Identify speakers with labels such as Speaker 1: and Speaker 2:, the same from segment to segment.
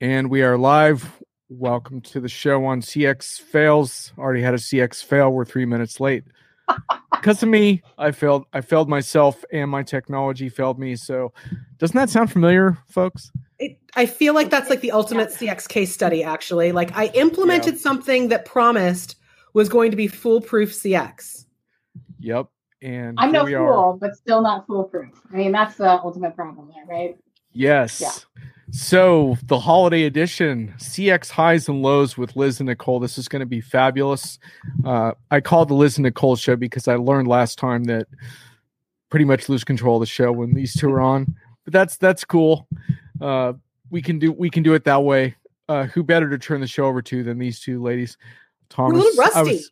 Speaker 1: And we are live. Welcome to the show on CX Fails. Already had a CX fail. We're three minutes late. Because of me, I failed. I failed myself, and my technology failed me. So, doesn't that sound familiar, folks?
Speaker 2: It, I feel like that's like the ultimate CX case study, actually. Like I implemented
Speaker 1: Yeah.
Speaker 2: something that promised was going to be foolproof CX.
Speaker 1: Yep. And
Speaker 3: I'm no fool,
Speaker 1: are.
Speaker 3: but still not foolproof. I mean, that's the ultimate problem there, right?
Speaker 1: Yes.
Speaker 3: Yeah.
Speaker 1: So the holiday edition, CX highs and lows with Liz and Nicole. This is going to be fabulous. Uh, I called the Liz and Nicole show because I learned last time that pretty much lose control of the show when these two are on. But that's that's cool. Uh, we can do we can do it that way. Uh, who better to turn the show over to than these two ladies?
Speaker 2: We're a
Speaker 1: Thomas,
Speaker 2: little rusty.
Speaker 1: was-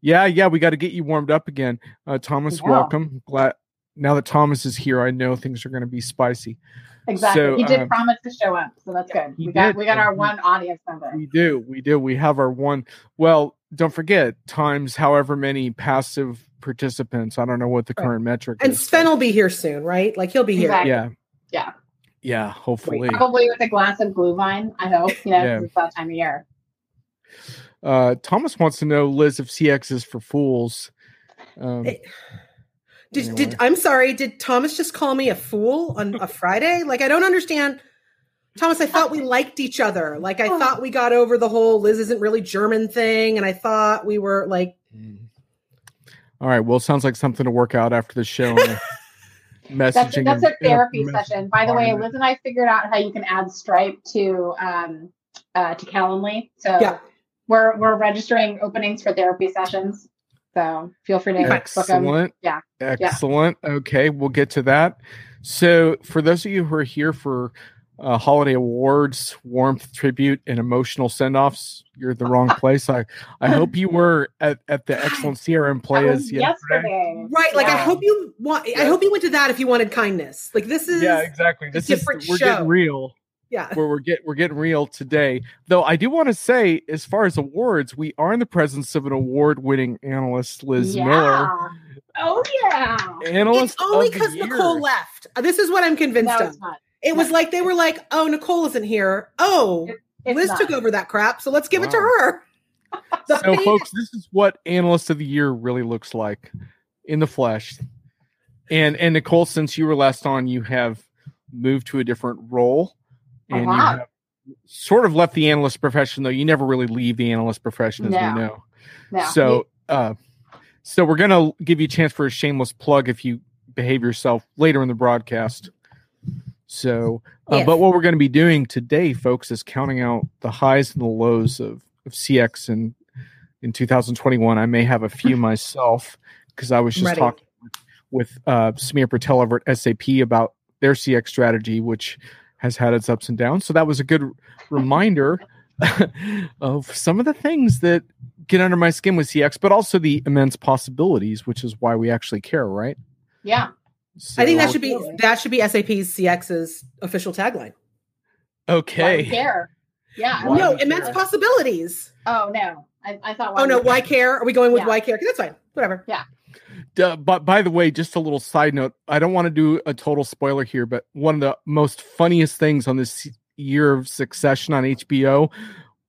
Speaker 1: yeah, yeah, we got to get you warmed up again. Uh, Thomas,
Speaker 3: Yeah.
Speaker 1: welcome. Glad now that Thomas is here, I know things are going to be spicy.
Speaker 3: Exactly.
Speaker 1: So,
Speaker 3: he did
Speaker 1: um,
Speaker 3: promise to show up, so that's good.
Speaker 1: he
Speaker 3: We got
Speaker 1: did,
Speaker 3: we got our one audience member.
Speaker 1: We do, we do. We have our one. Well, don't forget times however many passive participants. I don't know what the
Speaker 2: Right.
Speaker 1: current metric
Speaker 2: And
Speaker 1: is.
Speaker 2: Sven will be here soon, right? Like he'll be here.
Speaker 3: Exactly.
Speaker 1: yeah,
Speaker 3: Yeah.
Speaker 1: yeah. Hopefully,
Speaker 3: Probably with a glass of Glühwein, I hope. You know,
Speaker 1: Yeah.
Speaker 3: it's that time of year.
Speaker 1: uh, Thomas wants to know, Liz, if CX is for fools. Um,
Speaker 2: Hey, Did,
Speaker 1: Anyway.
Speaker 2: did I'm sorry, did Thomas just call me a fool on a Friday? Like I don't understand. Thomas, I thought we liked each other. Like I thought we got over the whole Liz isn't really German thing, and I thought we were like
Speaker 1: mm. All right. Well, sounds like something to work out after the show. and
Speaker 3: That's
Speaker 1: messaging.
Speaker 3: that's a therapy
Speaker 1: and
Speaker 3: session. By the way. Liz and I figured out how you can add Stripe to um uh to Calendly. So
Speaker 2: Yeah.
Speaker 3: we're we're registering openings for therapy sessions. So feel free to book 'em.
Speaker 1: Excellent.
Speaker 3: Yeah.
Speaker 1: Excellent. Okay, we'll get to that. So, for those of you who are here for uh, holiday awards, warmth tribute, and emotional send offs, you're the wrong place. I, I hope you were at, at the excellent CRM
Speaker 3: That Playaz
Speaker 1: yesterday.
Speaker 3: yesterday.
Speaker 2: right. Like I hope you want. I hope you went to that if you wanted kindness. Like this is
Speaker 1: Yeah, exactly. This is
Speaker 2: different
Speaker 1: we're
Speaker 2: show.
Speaker 1: getting real.
Speaker 2: Yeah.
Speaker 1: Where we're get we're getting real today. Though I do want to say, as far as awards, we are in the presence of an award-winning analyst, Liz
Speaker 3: yeah.
Speaker 1: Miller.
Speaker 3: Oh yeah.
Speaker 1: Analyst
Speaker 2: It's only because. Nicole left. Uh, This is what I'm convinced
Speaker 3: No,
Speaker 2: of.
Speaker 3: not.
Speaker 2: It was like they were like, "Oh, Nicole isn't here. Oh,
Speaker 3: It's
Speaker 2: Liz
Speaker 3: not.
Speaker 2: took over that crap, so let's give it to her."
Speaker 1: So folks this is what analyst of the year really looks like in the flesh and and nicole since you were last on you have moved to a different role
Speaker 3: I
Speaker 1: and you
Speaker 3: have.
Speaker 1: sort of left the analyst profession though you never really leave the analyst profession as
Speaker 3: No.
Speaker 1: we know
Speaker 3: No.
Speaker 1: so uh so we're gonna give you a chance for a shameless plug if you behave yourself later in the broadcast so uh,
Speaker 2: Yes.
Speaker 1: but what we're going to be doing today folks is counting out the highs and the lows of, of cx in in 2021 i may have a few myself because i was just
Speaker 2: Ready.
Speaker 1: talking with uh sameer patel over at sap about their cx strategy which has had its ups and downs so that was a good reminder of some of the things that get under my skin with cx but also the immense possibilities which is why we actually care right
Speaker 3: yeah.
Speaker 2: I think that should be that should be SAP's CX's official tagline.
Speaker 3: Why
Speaker 1: okay
Speaker 3: care. Yeah.
Speaker 1: Why
Speaker 2: no, immense
Speaker 1: care.
Speaker 2: possibilities.
Speaker 3: Oh no. I, I thought.
Speaker 2: Oh no,
Speaker 3: we
Speaker 2: why care? Are we going with
Speaker 3: Yeah.
Speaker 2: why care? That's fine. Whatever.
Speaker 1: But by the way, just a little side note. I don't want to do a total spoiler here, but one of the most funniest things on this year of Succession on HBO,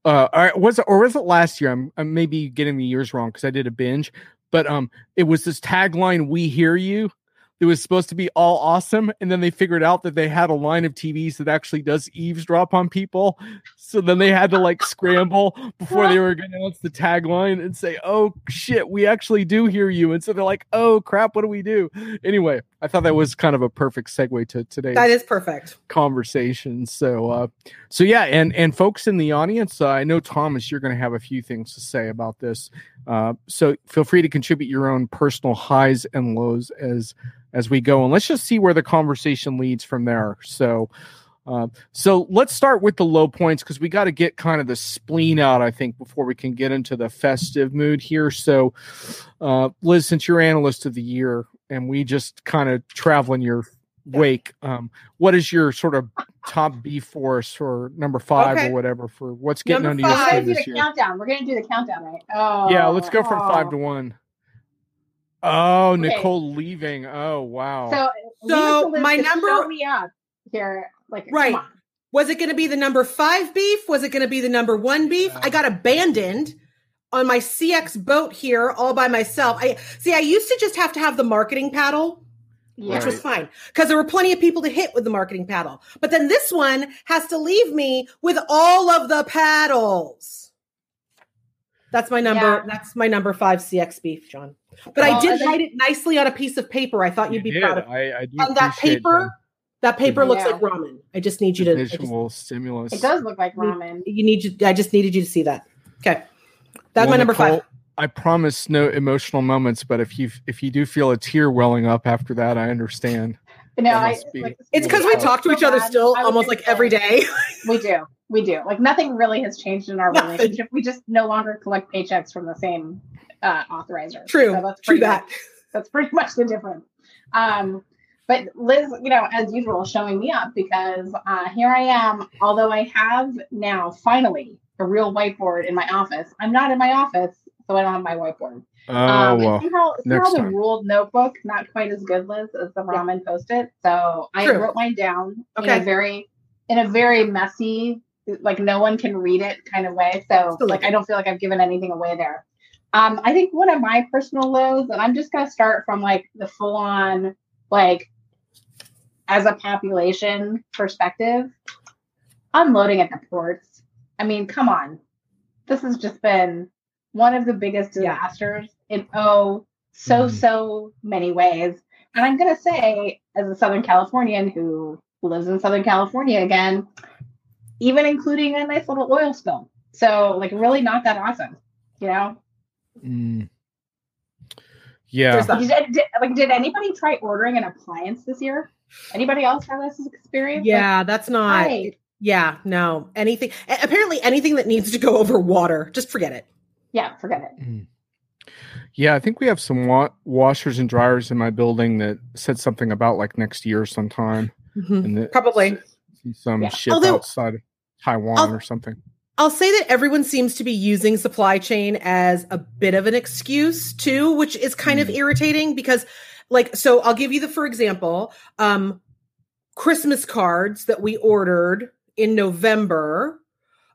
Speaker 1: uh, was it, or was it last year? I'm, I'm maybe getting the years wrong because I did a binge, but um, it was this tagline: "We hear you." It was supposed to be all awesome, and then they figured out that they had a line of TVs that actually does eavesdrop on people. So then they had to like scramble before they were going to announce the tagline and say, "Oh shit, we actually do hear you." And so they're like, "Oh crap, what do we do?" Anyway, I thought that was kind of a perfect segue to today
Speaker 2: That is perfect.
Speaker 1: conversation. So, uh, so yeah, and and folks in the audience, uh, I know Thomas, you're going to have a few things to say about this. Uh, so feel free to contribute your own personal highs and lows as as we go, and let's just see where the conversation leads from there. So. Uh, so let's start with the low points because we got to get kind of the spleen out, I think, before we can get into the festive mood here. So, uh, Liz, since you're analyst of the year and we just kind of travel in your wake, um, what is your sort of top B force or number five
Speaker 2: Okay.
Speaker 1: or whatever for what's getting
Speaker 2: Number
Speaker 1: under your
Speaker 3: We're
Speaker 1: skin this
Speaker 3: the
Speaker 1: year?
Speaker 3: countdown. We're gonna do the countdown, right? Oh.
Speaker 1: Yeah, let's go from five to one. Oh,
Speaker 3: Okay.
Speaker 1: Nicole leaving. Oh, wow.
Speaker 3: So,
Speaker 2: So,
Speaker 3: leave it to Liz
Speaker 2: my number-
Speaker 3: show me up here. Like,
Speaker 2: Right.
Speaker 3: Come on.
Speaker 2: Was it going to be the number five beef? Was it going to be the number one beef? I got abandoned on my CX boat here all by myself. I see. I used to just have to have the marketing paddle,
Speaker 3: Yeah.
Speaker 2: which was fine because there were plenty of people to hit with the marketing paddle. But then this one has to leave me with all of the paddles. That's my number.
Speaker 3: Yeah.
Speaker 2: That's my number five CX beef, John. But I did
Speaker 3: and then-
Speaker 2: write it nicely on a piece of paper. I thought you'd be
Speaker 1: You
Speaker 2: proud
Speaker 1: did.
Speaker 2: of.
Speaker 1: I, I do
Speaker 2: On that
Speaker 1: appreciate
Speaker 2: paper, that paper looks
Speaker 3: Yeah.
Speaker 2: like ramen. I just need you
Speaker 1: the
Speaker 2: to. I just-
Speaker 1: visual stimulus.
Speaker 3: It does look like ramen.
Speaker 2: you need you. I just needed you to see that. Okay, that's my number
Speaker 1: Nicole,
Speaker 2: five.
Speaker 1: I promise no emotional moments, but if you if you do feel a tear welling up after that, I understand.
Speaker 3: No, I,
Speaker 1: be-
Speaker 3: like,
Speaker 2: It's because we talk to each
Speaker 3: so
Speaker 2: other still almost like every day.
Speaker 3: We do. We do. Like nothing really has changed in our
Speaker 2: Nothing.
Speaker 3: relationship. We just no longer collect paychecks from the same uh, authorizer.
Speaker 2: True.
Speaker 3: So that's
Speaker 2: True
Speaker 3: pretty
Speaker 2: that.
Speaker 3: Much, that's pretty much the difference. Um, but Liz, you know, as usual, showing me up because uh, here I am. Although I have now finally a real whiteboard in my office, I'm not in my office, so I don't have my whiteboard.
Speaker 1: Oh
Speaker 3: um,
Speaker 1: well.
Speaker 3: and somehow,
Speaker 1: next
Speaker 3: somehow the
Speaker 1: time.
Speaker 3: ruled notebook not quite as good, Liz, as the ramen post-it. So I
Speaker 2: True.
Speaker 3: wrote mine down in
Speaker 2: Okay.
Speaker 3: a very, in a very messy, like no one can read it kind of way. So like. I don't feel like I've given anything away there. Um, I think one of my personal lows, and I'm just gonna start from like the full-on, like as a population perspective, unloading at the ports. I mean, come on. This has just been one of the biggest
Speaker 2: Yeah.
Speaker 3: disasters in oh so
Speaker 1: Mhm.
Speaker 3: so many ways. And I'm gonna say, as a Southern Californian who lives in Southern California again, even including a nice little oil spill. So like really not that awesome, you know?
Speaker 1: Mm. Yeah.
Speaker 3: Did, did- like did anybody try ordering an appliance this year? Anybody else have this experience? Like,
Speaker 2: Yeah, that's not.
Speaker 3: Hi.
Speaker 2: Yeah, no. Anything. Apparently, anything that needs to go over water, just forget it.
Speaker 3: yeah, forget it.
Speaker 1: Mm. Yeah, I think we have some wa- washers and dryers in my building that said something about like next year sometime. And that
Speaker 2: Probably.
Speaker 1: Some
Speaker 3: Yeah.
Speaker 1: ship
Speaker 2: Although-
Speaker 1: outside of Taiwan
Speaker 2: I'll-
Speaker 1: or something.
Speaker 2: I'll say that everyone seems to be using supply chain as a bit of an excuse too, which is kind of
Speaker 1: Mm.
Speaker 2: irritating because like so I'll give you the for example, um Christmas cards that we ordered in November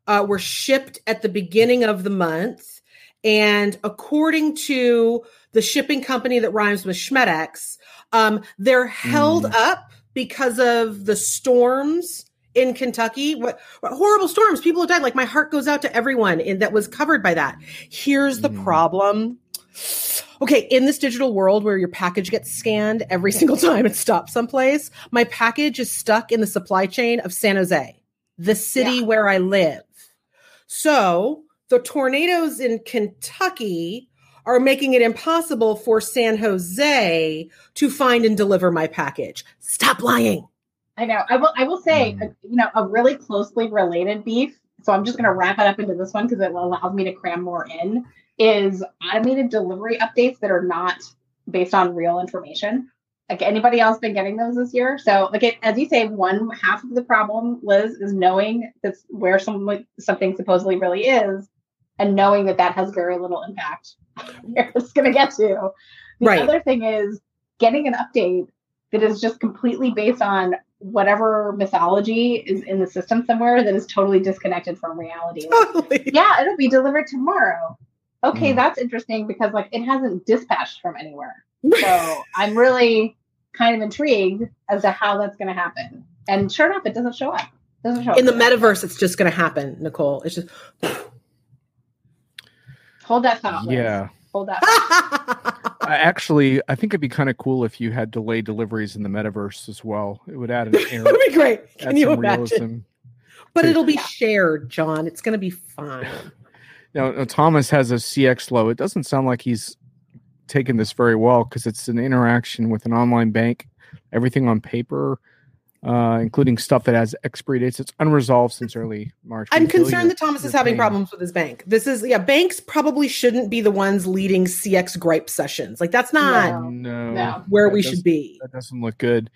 Speaker 2: uh, were shipped at the beginning of the month and according to the shipping company that rhymes with Schmedex, um they're held
Speaker 1: Mm.
Speaker 2: up because of the storms in Kentucky. What, what horrible storms! People have died. Like my heart goes out to everyone in, that was covered by that. Here's the
Speaker 1: Mm.
Speaker 2: problem. Okay, in this digital world where your package gets scanned every single time it stops someplace, my package is stuck in the supply chain of San Jose, the city
Speaker 3: Yeah.
Speaker 2: where I live. So the tornadoes in Kentucky are making it impossible for San Jose to find and deliver my package. Stop lying.
Speaker 3: I know. I will. I will say,
Speaker 1: Mm.
Speaker 3: uh, you know, a really closely related beef. So I'm just going to wrap it up into this one because it allows me to cram more in. Is automated delivery updates that are not based on real information. Like anybody else been getting those this year? So, like it, as you say, one half of the problem, Liz, is knowing that's where some something supposedly really is, and knowing that that has very little impact where it's going to get to. The
Speaker 2: Right.
Speaker 3: other thing is getting an update that is just completely based on whatever mythology is in the system somewhere that is totally disconnected from reality. Like,
Speaker 2: Totally.
Speaker 3: yeah, it'll be delivered tomorrow. Okay,
Speaker 1: Mm.
Speaker 3: that's interesting because like it hasn't dispatched from anywhere. So I'm really kind of intrigued as to how that's going to happen. And sure enough, it doesn't show up. It doesn't show
Speaker 2: in the metaverse it's just going to happen nicole it's just
Speaker 3: Hold that thought. Liz.
Speaker 1: Yeah.
Speaker 3: Hold that.
Speaker 1: I actually, I think it'd be kind of cool if you had delayed deliveries in the metaverse as well. It would add an air,
Speaker 2: that'd be great can you imagine
Speaker 1: realism.
Speaker 2: but
Speaker 1: to-
Speaker 2: it'll be shared john it's going to be fine
Speaker 1: Now, now, Thomas has a CX low. It doesn't sound like he's taken this very well because it's an interaction with an online bank, everything on paper, uh, including stuff that has expiry dates. It's unresolved since early March.
Speaker 2: i'm concerned that thomas is having
Speaker 1: pain.
Speaker 2: problems with his bank this is yeah banks probably shouldn't be the ones leading cx gripe sessions like that's not
Speaker 3: No.
Speaker 1: No,
Speaker 3: No.
Speaker 2: where
Speaker 1: that
Speaker 2: we should be
Speaker 1: That doesn't look good.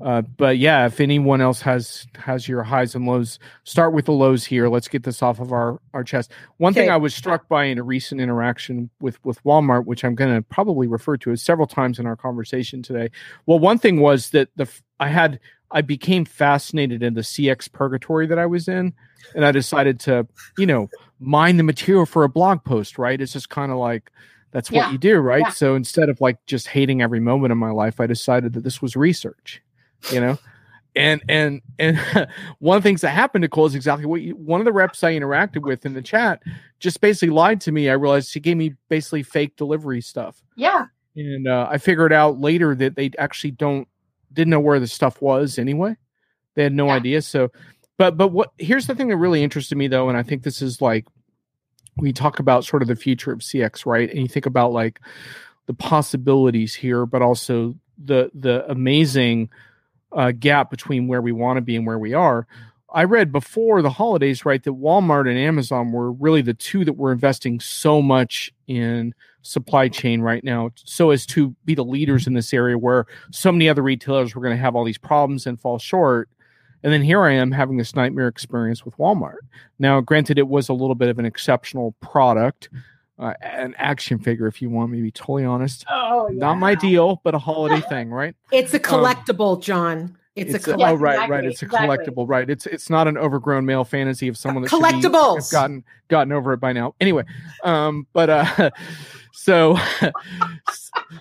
Speaker 1: Uh, but yeah, if anyone else has has your highs and lows, start with the lows here. Let's get this off of our our chest. One thing I was struck by in a recent interaction with with Walmart, which I'm going to probably refer to as several times in our conversation today. Well, one thing was that the I had I became fascinated in the CX purgatory that I was in, and I decided to you know mine the material for a blog post. Right? It's just kind of like that's what
Speaker 3: Yeah.
Speaker 1: you do, right?
Speaker 3: Yeah.
Speaker 1: So instead of like just hating every moment of my life, I decided that this was research you know? And and and one of the things that happened nicole is exactly what you, one of the reps i interacted with in the chat just basically lied to me. I realized she gave me basically fake delivery stuff.
Speaker 3: Yeah.
Speaker 1: and uh, i figured out later that they actually don't didn't know where the stuff was anyway. They had no
Speaker 3: Yeah.
Speaker 1: idea. So but but what here's the thing that really interested me though and i think this is like we talk about sort of the future of cx right? And you think about like the possibilities here but also the the amazing uh, gap between where we want to be and where we are. I read before the holidays, right, that Walmart and Amazon were really the two that were investing so much in supply chain right now, so as to be the leaders in this area where so many other retailers were going to have all these problems and fall short. And then here I am having this nightmare experience with Walmart. Now, granted, it was a little bit of an exceptional product, uh, an action figure, if you want me to be totally honest.
Speaker 3: Oh,
Speaker 1: Not my deal, but a holiday thing, right?
Speaker 2: It's a collectible, John. It's, a
Speaker 1: a-
Speaker 2: collectible.
Speaker 3: Yes,
Speaker 1: oh right, right. It's a
Speaker 3: exactly.
Speaker 1: collectible, right? It's it's not an overgrown male fantasy of someone that should be-
Speaker 2: Collectibles.
Speaker 1: have gotten gotten over it by now. Anyway, um, but uh, so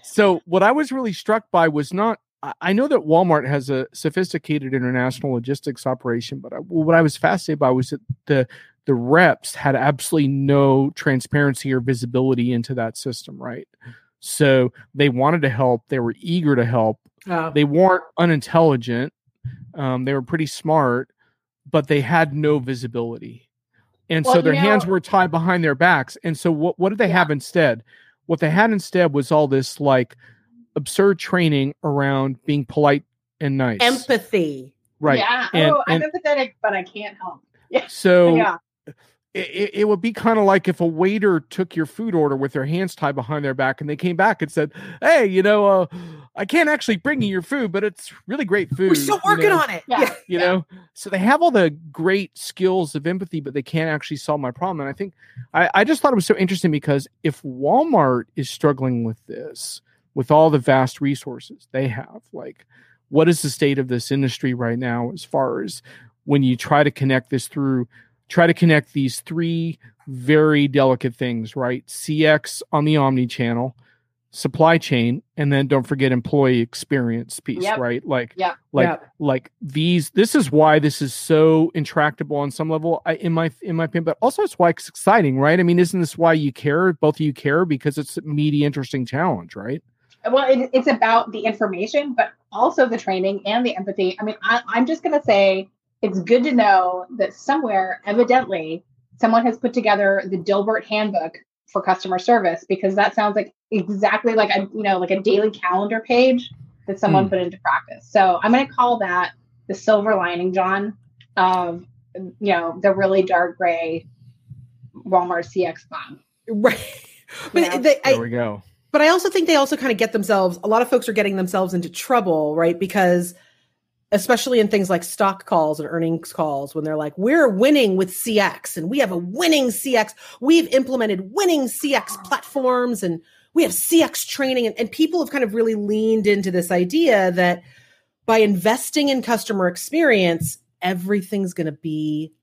Speaker 1: so what I was really struck by was not. I- I know that Walmart has a sophisticated international logistics operation, but I, what I was fascinated by was that the the reps had absolutely no transparency or visibility into that system, right? So they wanted to help. They were eager to help
Speaker 2: Oh.
Speaker 1: they weren't unintelligent um, they were pretty smart but they had no visibility and so their
Speaker 3: you
Speaker 1: hands were tied behind their backs and so what, what did they
Speaker 3: Yeah.
Speaker 1: have instead what they had instead was all this like absurd training around being polite and nice
Speaker 2: Empathy.
Speaker 1: right
Speaker 3: Yeah.
Speaker 1: And-
Speaker 3: oh, I'm
Speaker 1: and-
Speaker 3: empathetic, but I can't help. Yeah.
Speaker 1: so
Speaker 3: yeah.
Speaker 1: It, it- it would be kind of like if a waiter took your food order with their hands tied behind their back and they came back and said hey you know uh, i can't actually bring you your food but it's really great food
Speaker 2: We're still
Speaker 1: you
Speaker 2: working
Speaker 1: know?
Speaker 2: on it.
Speaker 3: Yeah.
Speaker 1: you
Speaker 3: Yeah.
Speaker 1: know so they have all the great skills of empathy but they can't actually solve my problem and i think I, I just thought it was so interesting because if walmart is struggling with this with all the vast resources they have like what is the state of this industry right now as far as when you try to connect this through try to connect these three very delicate things right cx on the omni channel supply chain and then don't forget employee experience piece
Speaker 3: Yep.
Speaker 1: right like
Speaker 3: Yep.
Speaker 1: like
Speaker 2: Yep.
Speaker 1: like these this is why this is so intractable on some level I, in my in my opinion but also it's why it's exciting right i mean isn't this why you care both of you care because it's a meaty interesting challenge right
Speaker 3: well it, it's about the information but also the training and the empathy i mean I, i'm just going to say it's good to know that somewhere evidently someone has put together the dilbert handbook for customer service because that sounds like exactly like a you know like a daily calendar page that someone hmm. put into practice so i'm going to call that the silver lining john of you know the really dark gray walmart cx bomb
Speaker 2: Right. But
Speaker 3: Yeah.
Speaker 2: they,
Speaker 1: there we go
Speaker 2: but I also think they also kind of get themselves. A lot of folks are getting themselves into trouble, right? Because especially in things like stock calls and earnings calls, when they're like, "We're winning with CX, and we have a winning CX. We've implemented winning CX platforms, and we have CX training." And, and people have kind of really leaned into this idea that by investing in customer experience, everything's going to be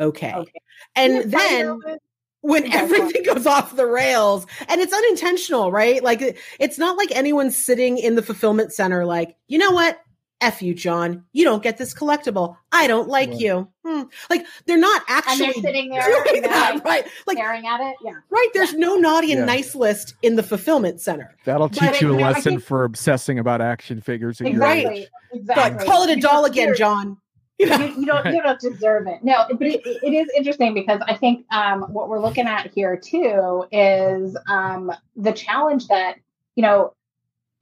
Speaker 2: okay.
Speaker 3: Okay.
Speaker 2: And
Speaker 3: Can you tell me
Speaker 2: then
Speaker 3: a little bit?
Speaker 2: when everything goes off the rails and it's unintentional, right? Like it's not like anyone's sitting in the fulfillment center like, you know what? F you, John. You don't get this collectible. I don't like
Speaker 1: Right.
Speaker 2: you. Hmm. Like they're not
Speaker 3: and
Speaker 2: actually
Speaker 3: they're sitting there
Speaker 2: doing that,
Speaker 3: like,
Speaker 2: right? Like
Speaker 3: staring at it yeah
Speaker 2: right, there's no naughty and
Speaker 1: Yeah.
Speaker 2: nice list in the fulfillment center.
Speaker 1: that'll
Speaker 3: But
Speaker 1: teach you a
Speaker 3: you know,
Speaker 1: lesson
Speaker 3: think-
Speaker 1: for obsessing about action figures at your
Speaker 2: Right.
Speaker 1: age.
Speaker 3: exactly
Speaker 2: But
Speaker 3: exactly
Speaker 2: call it a
Speaker 3: You
Speaker 2: doll
Speaker 3: don't-
Speaker 2: again,
Speaker 3: you're-
Speaker 2: John.
Speaker 3: you, you don't you don't deserve it no but it, it is interesting because i think um, what we're looking at here too is um, the challenge that you know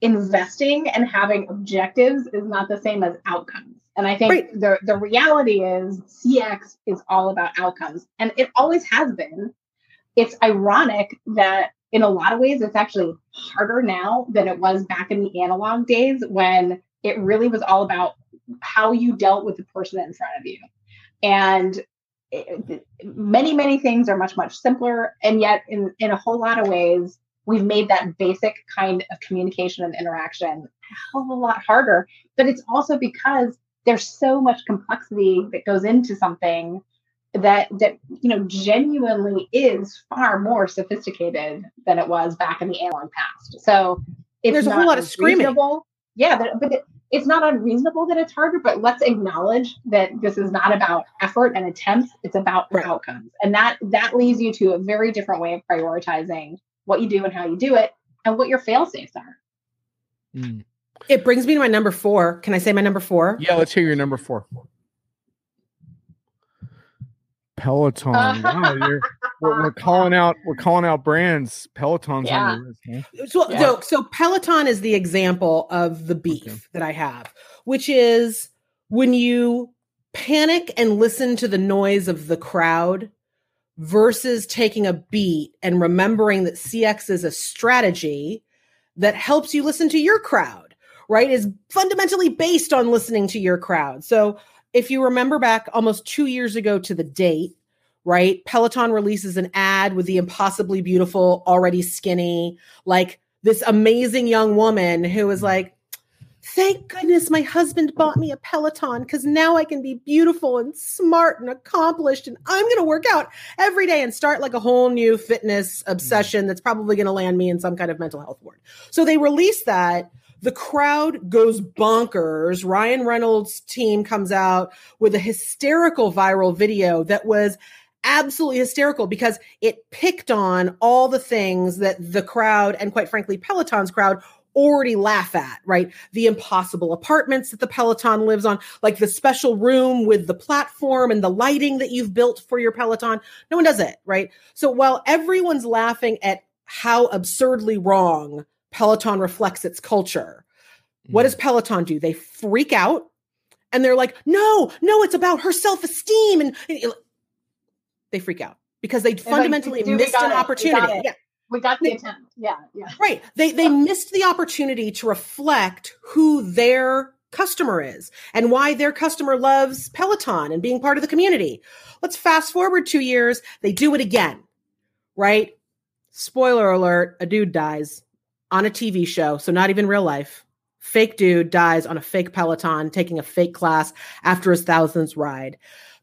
Speaker 3: investing and having objectives is not the same as outcomes and i think
Speaker 2: Right.
Speaker 3: the the reality is cx is all about outcomes and it always has been it's ironic that in a lot of ways it's actually harder now than it was back in the analog days when It really was all about how you dealt with the person in front of you. And it, many, many things are much, much simpler. And yet, in, in a whole lot of ways, we've made that basic kind of communication and interaction a hell of a lot harder. But it's also because there's so much complexity that goes into something that that you know genuinely is far more sophisticated than it was back in the analog past. So
Speaker 2: there's a whole lot of screaming.
Speaker 3: Yeah, but, but it, it's not unreasonable that it's harder. But let's acknowledge that this is not about effort and attempts; it's about right. outcomes, and that that leads you to a very different way of prioritizing what you do and how you do it, and what your fail safes are.
Speaker 2: Mm. It brings me to my number four. Can I say my number four?
Speaker 1: Yeah, let's hear your number four. Peloton. wow, we're, we're, calling out we're calling out brands. Peloton's yeah. on the list. Huh?
Speaker 2: So, yeah. so, so Peloton is the example of the beef okay. that I have, which is when you panic and listen to the noise of the crowd versus taking a beat and remembering that CX is a strategy that helps you listen to your crowd, right? Is fundamentally based on listening to your crowd. So if you remember back almost two years ago to the date, right? Peloton releases an ad with the impossibly beautiful, already skinny, like this amazing young woman who is like, Thank goodness my husband bought me a Peloton because now I can be beautiful and smart and accomplished. And I'm going to work out every day and start like a whole new fitness obsession that's probably going to land me in some kind of mental health ward. So they release that the crowd goes bonkers. Ryan Reynolds' team comes out with a hysterical viral video that was absolutely hysterical because it picked on all the things that the crowd and quite frankly Peloton's crowd already laugh at, right? The impossible apartments that the Peloton lives on, like the special room with the platform and the lighting that you've built for your Peloton. No one does it, right? So while everyone's laughing at how absurdly wrong Peloton reflects its culture. Mm. What does Peloton do? They freak out and they're like, no, no, it's about her self esteem. And, and, they freak out because they fundamentally like, missed an
Speaker 3: it.
Speaker 2: opportunity.
Speaker 3: Yeah. We got the attempt. Yeah. Yeah.
Speaker 2: Right. They, they missed the opportunity to reflect who their customer is and why their customer loves Peloton and being part of the community. Let's fast forward two years. They do it again, right? Spoiler alert, a dude dies on a TV show, so not even real life. Fake dude dies on a fake Peloton taking a fake class after his thousands ride.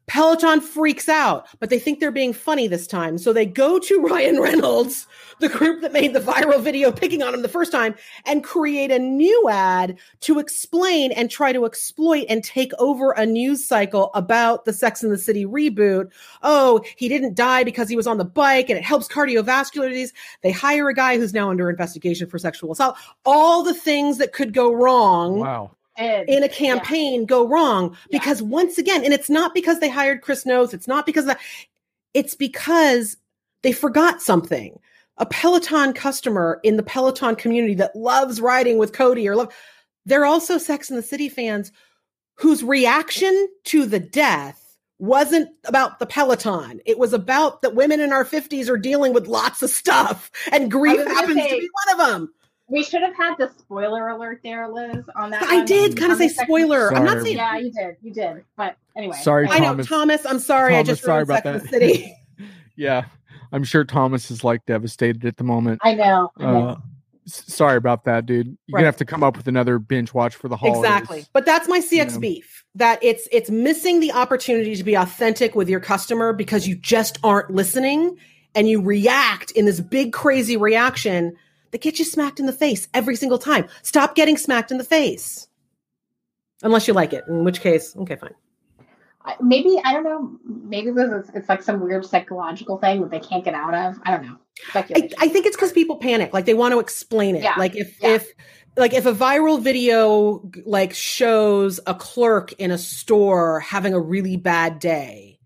Speaker 2: Peloton freaks out, but they think they're being funny this time. So they go to Ryan Reynolds, the group that made the viral video picking on him the first time, and create a new ad to explain and try to exploit and take over a news cycle about the Sex and the City reboot. Oh, he didn't die because he was on the bike and it helps cardiovascular disease. They hire a guy who's now under investigation for sexual assault. All the things that could go wrong.
Speaker 1: Wow
Speaker 2: in a campaign yeah. go wrong. Because yeah. once again and it's not because they hired chris Noth it's not because that it's because they forgot something. A peloton customer in the peloton community that loves riding with cody or love they're also sex and the city fans whose reaction to the death wasn't about the peloton. It was about that women in our 50s are dealing with lots of stuff and grief happens say, to be one of them
Speaker 3: we should have had the spoiler alert there, Liz, on that.
Speaker 2: I
Speaker 3: one.
Speaker 2: did kind of say spoiler. Sorry. I'm not saying.
Speaker 3: Yeah, you did. You did. But anyway.
Speaker 1: Sorry,
Speaker 2: I know, Thomas. I'm sorry. Thomas, I just sorry about that. City.
Speaker 1: yeah, I'm sure Thomas is like devastated at the moment.
Speaker 3: I know. I know. Uh,
Speaker 1: sorry about that, dude. You're right. gonna have to come up with another binge watch for the holidays.
Speaker 2: Exactly. But that's my CX beef. That it's it's missing the opportunity to be authentic with your customer because you just aren't listening and you react in this big crazy reaction that get you smacked in the face every single time. Stop getting smacked in the face. Unless you like it, in which case, okay, fine.
Speaker 3: Maybe I don't know. Maybe this is, it's like some weird psychological thing that they can't get out of. I don't know.
Speaker 2: I, I, think it's because people panic. Like they want to explain it. Yeah. Like if yeah. if like if a viral video like shows a clerk in a store having a really bad day,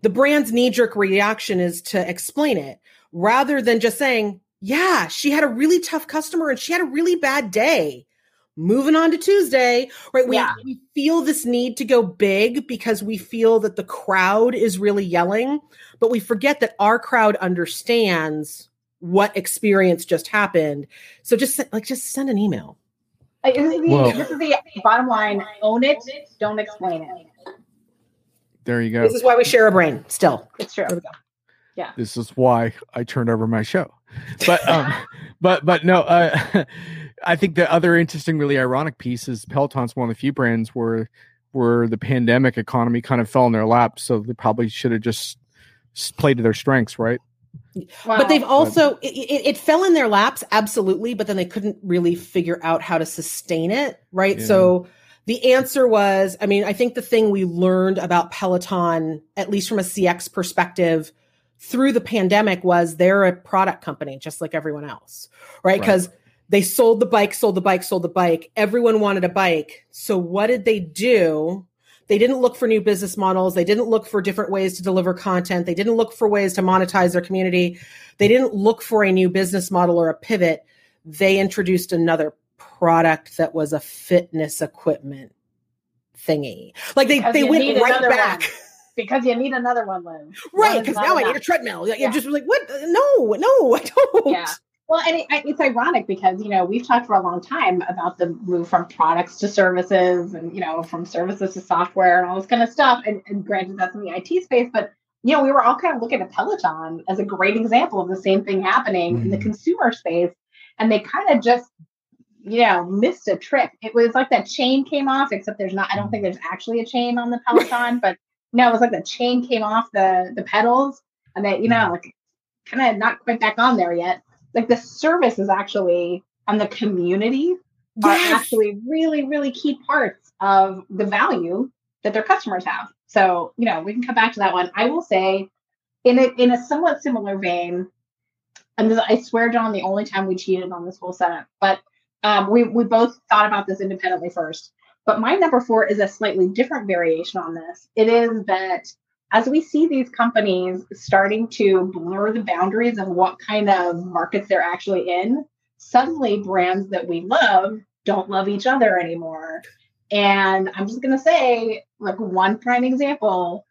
Speaker 2: the brand's knee jerk reaction is to explain it rather than just saying, yeah, she had a really tough customer and she had a really bad day. Moving on to Tuesday, right? We, yeah. we feel this need to go big because we feel that the crowd is really yelling, but we forget that our crowd understands what experience just happened. So just like just send an email.
Speaker 3: Like, this, is the, this is the bottom line. Own it. Don't explain it.
Speaker 1: There you go.
Speaker 2: This is why we share a brain. Still,
Speaker 3: It's true.
Speaker 2: There we go.
Speaker 3: Yeah.
Speaker 1: This is why I turned over my show. But um, but but no, uh, I think the other interesting, really ironic piece is Peloton's one of the few brands where where the pandemic economy kind of fell in their lap. So they probably should have just played to their strengths, right?
Speaker 2: but they've also it, it, it fell in their laps absolutely but then they couldn't really figure out how to sustain it right
Speaker 1: Yeah.
Speaker 2: so the answer was i mean i think the thing we learned about peloton at least from a cx perspective through the pandemic was they're a product company just like everyone else right
Speaker 1: Right.
Speaker 2: because they sold the bike sold the bike sold the bike everyone wanted a bike so what did they do they didn't look for new business models. They didn't look for different ways to deliver content. They didn't look for ways to monetize their community. They didn't look for a new business model or a pivot. They introduced another product that was a fitness equipment thingy. Like they,
Speaker 3: Because
Speaker 2: they went right back.
Speaker 3: one. because you need another one, Liz.
Speaker 2: Right, because now I need a treadmill.
Speaker 3: Yeah.
Speaker 2: You're just like, what? No, no, I don't.
Speaker 3: Yeah. Well, and it, it's ironic because you know we've talked for a long time about the move from products to services, and you know from services to software and all this kind of stuff. And, and granted, that's in the IT space, but you know we were all kind of looking at Peloton as a great example of the same thing happening in the
Speaker 1: Mhm.
Speaker 3: consumer space, and they kind of just you know missed a trick. It was like that chain came off, except there's not. I don't think there's actually a chain on the Peloton, but no, it was like the chain came off the the pedals, and that you know like kind of not quite back on there yet. Like the service is actually and the community are actually really really key parts of the value that their customers have. So you know we can come back to that one. I will say in a in a somewhat similar vein and this, i swear john the only time we cheated on this whole setup but um, we, we both thought about this independently first but my number four is a slightly different variation on this it is that as we see these companies starting to blur the boundaries of what kind of markets they're actually in, suddenly brands that we love don't love each other anymore. And I'm just going to say, like, one prime example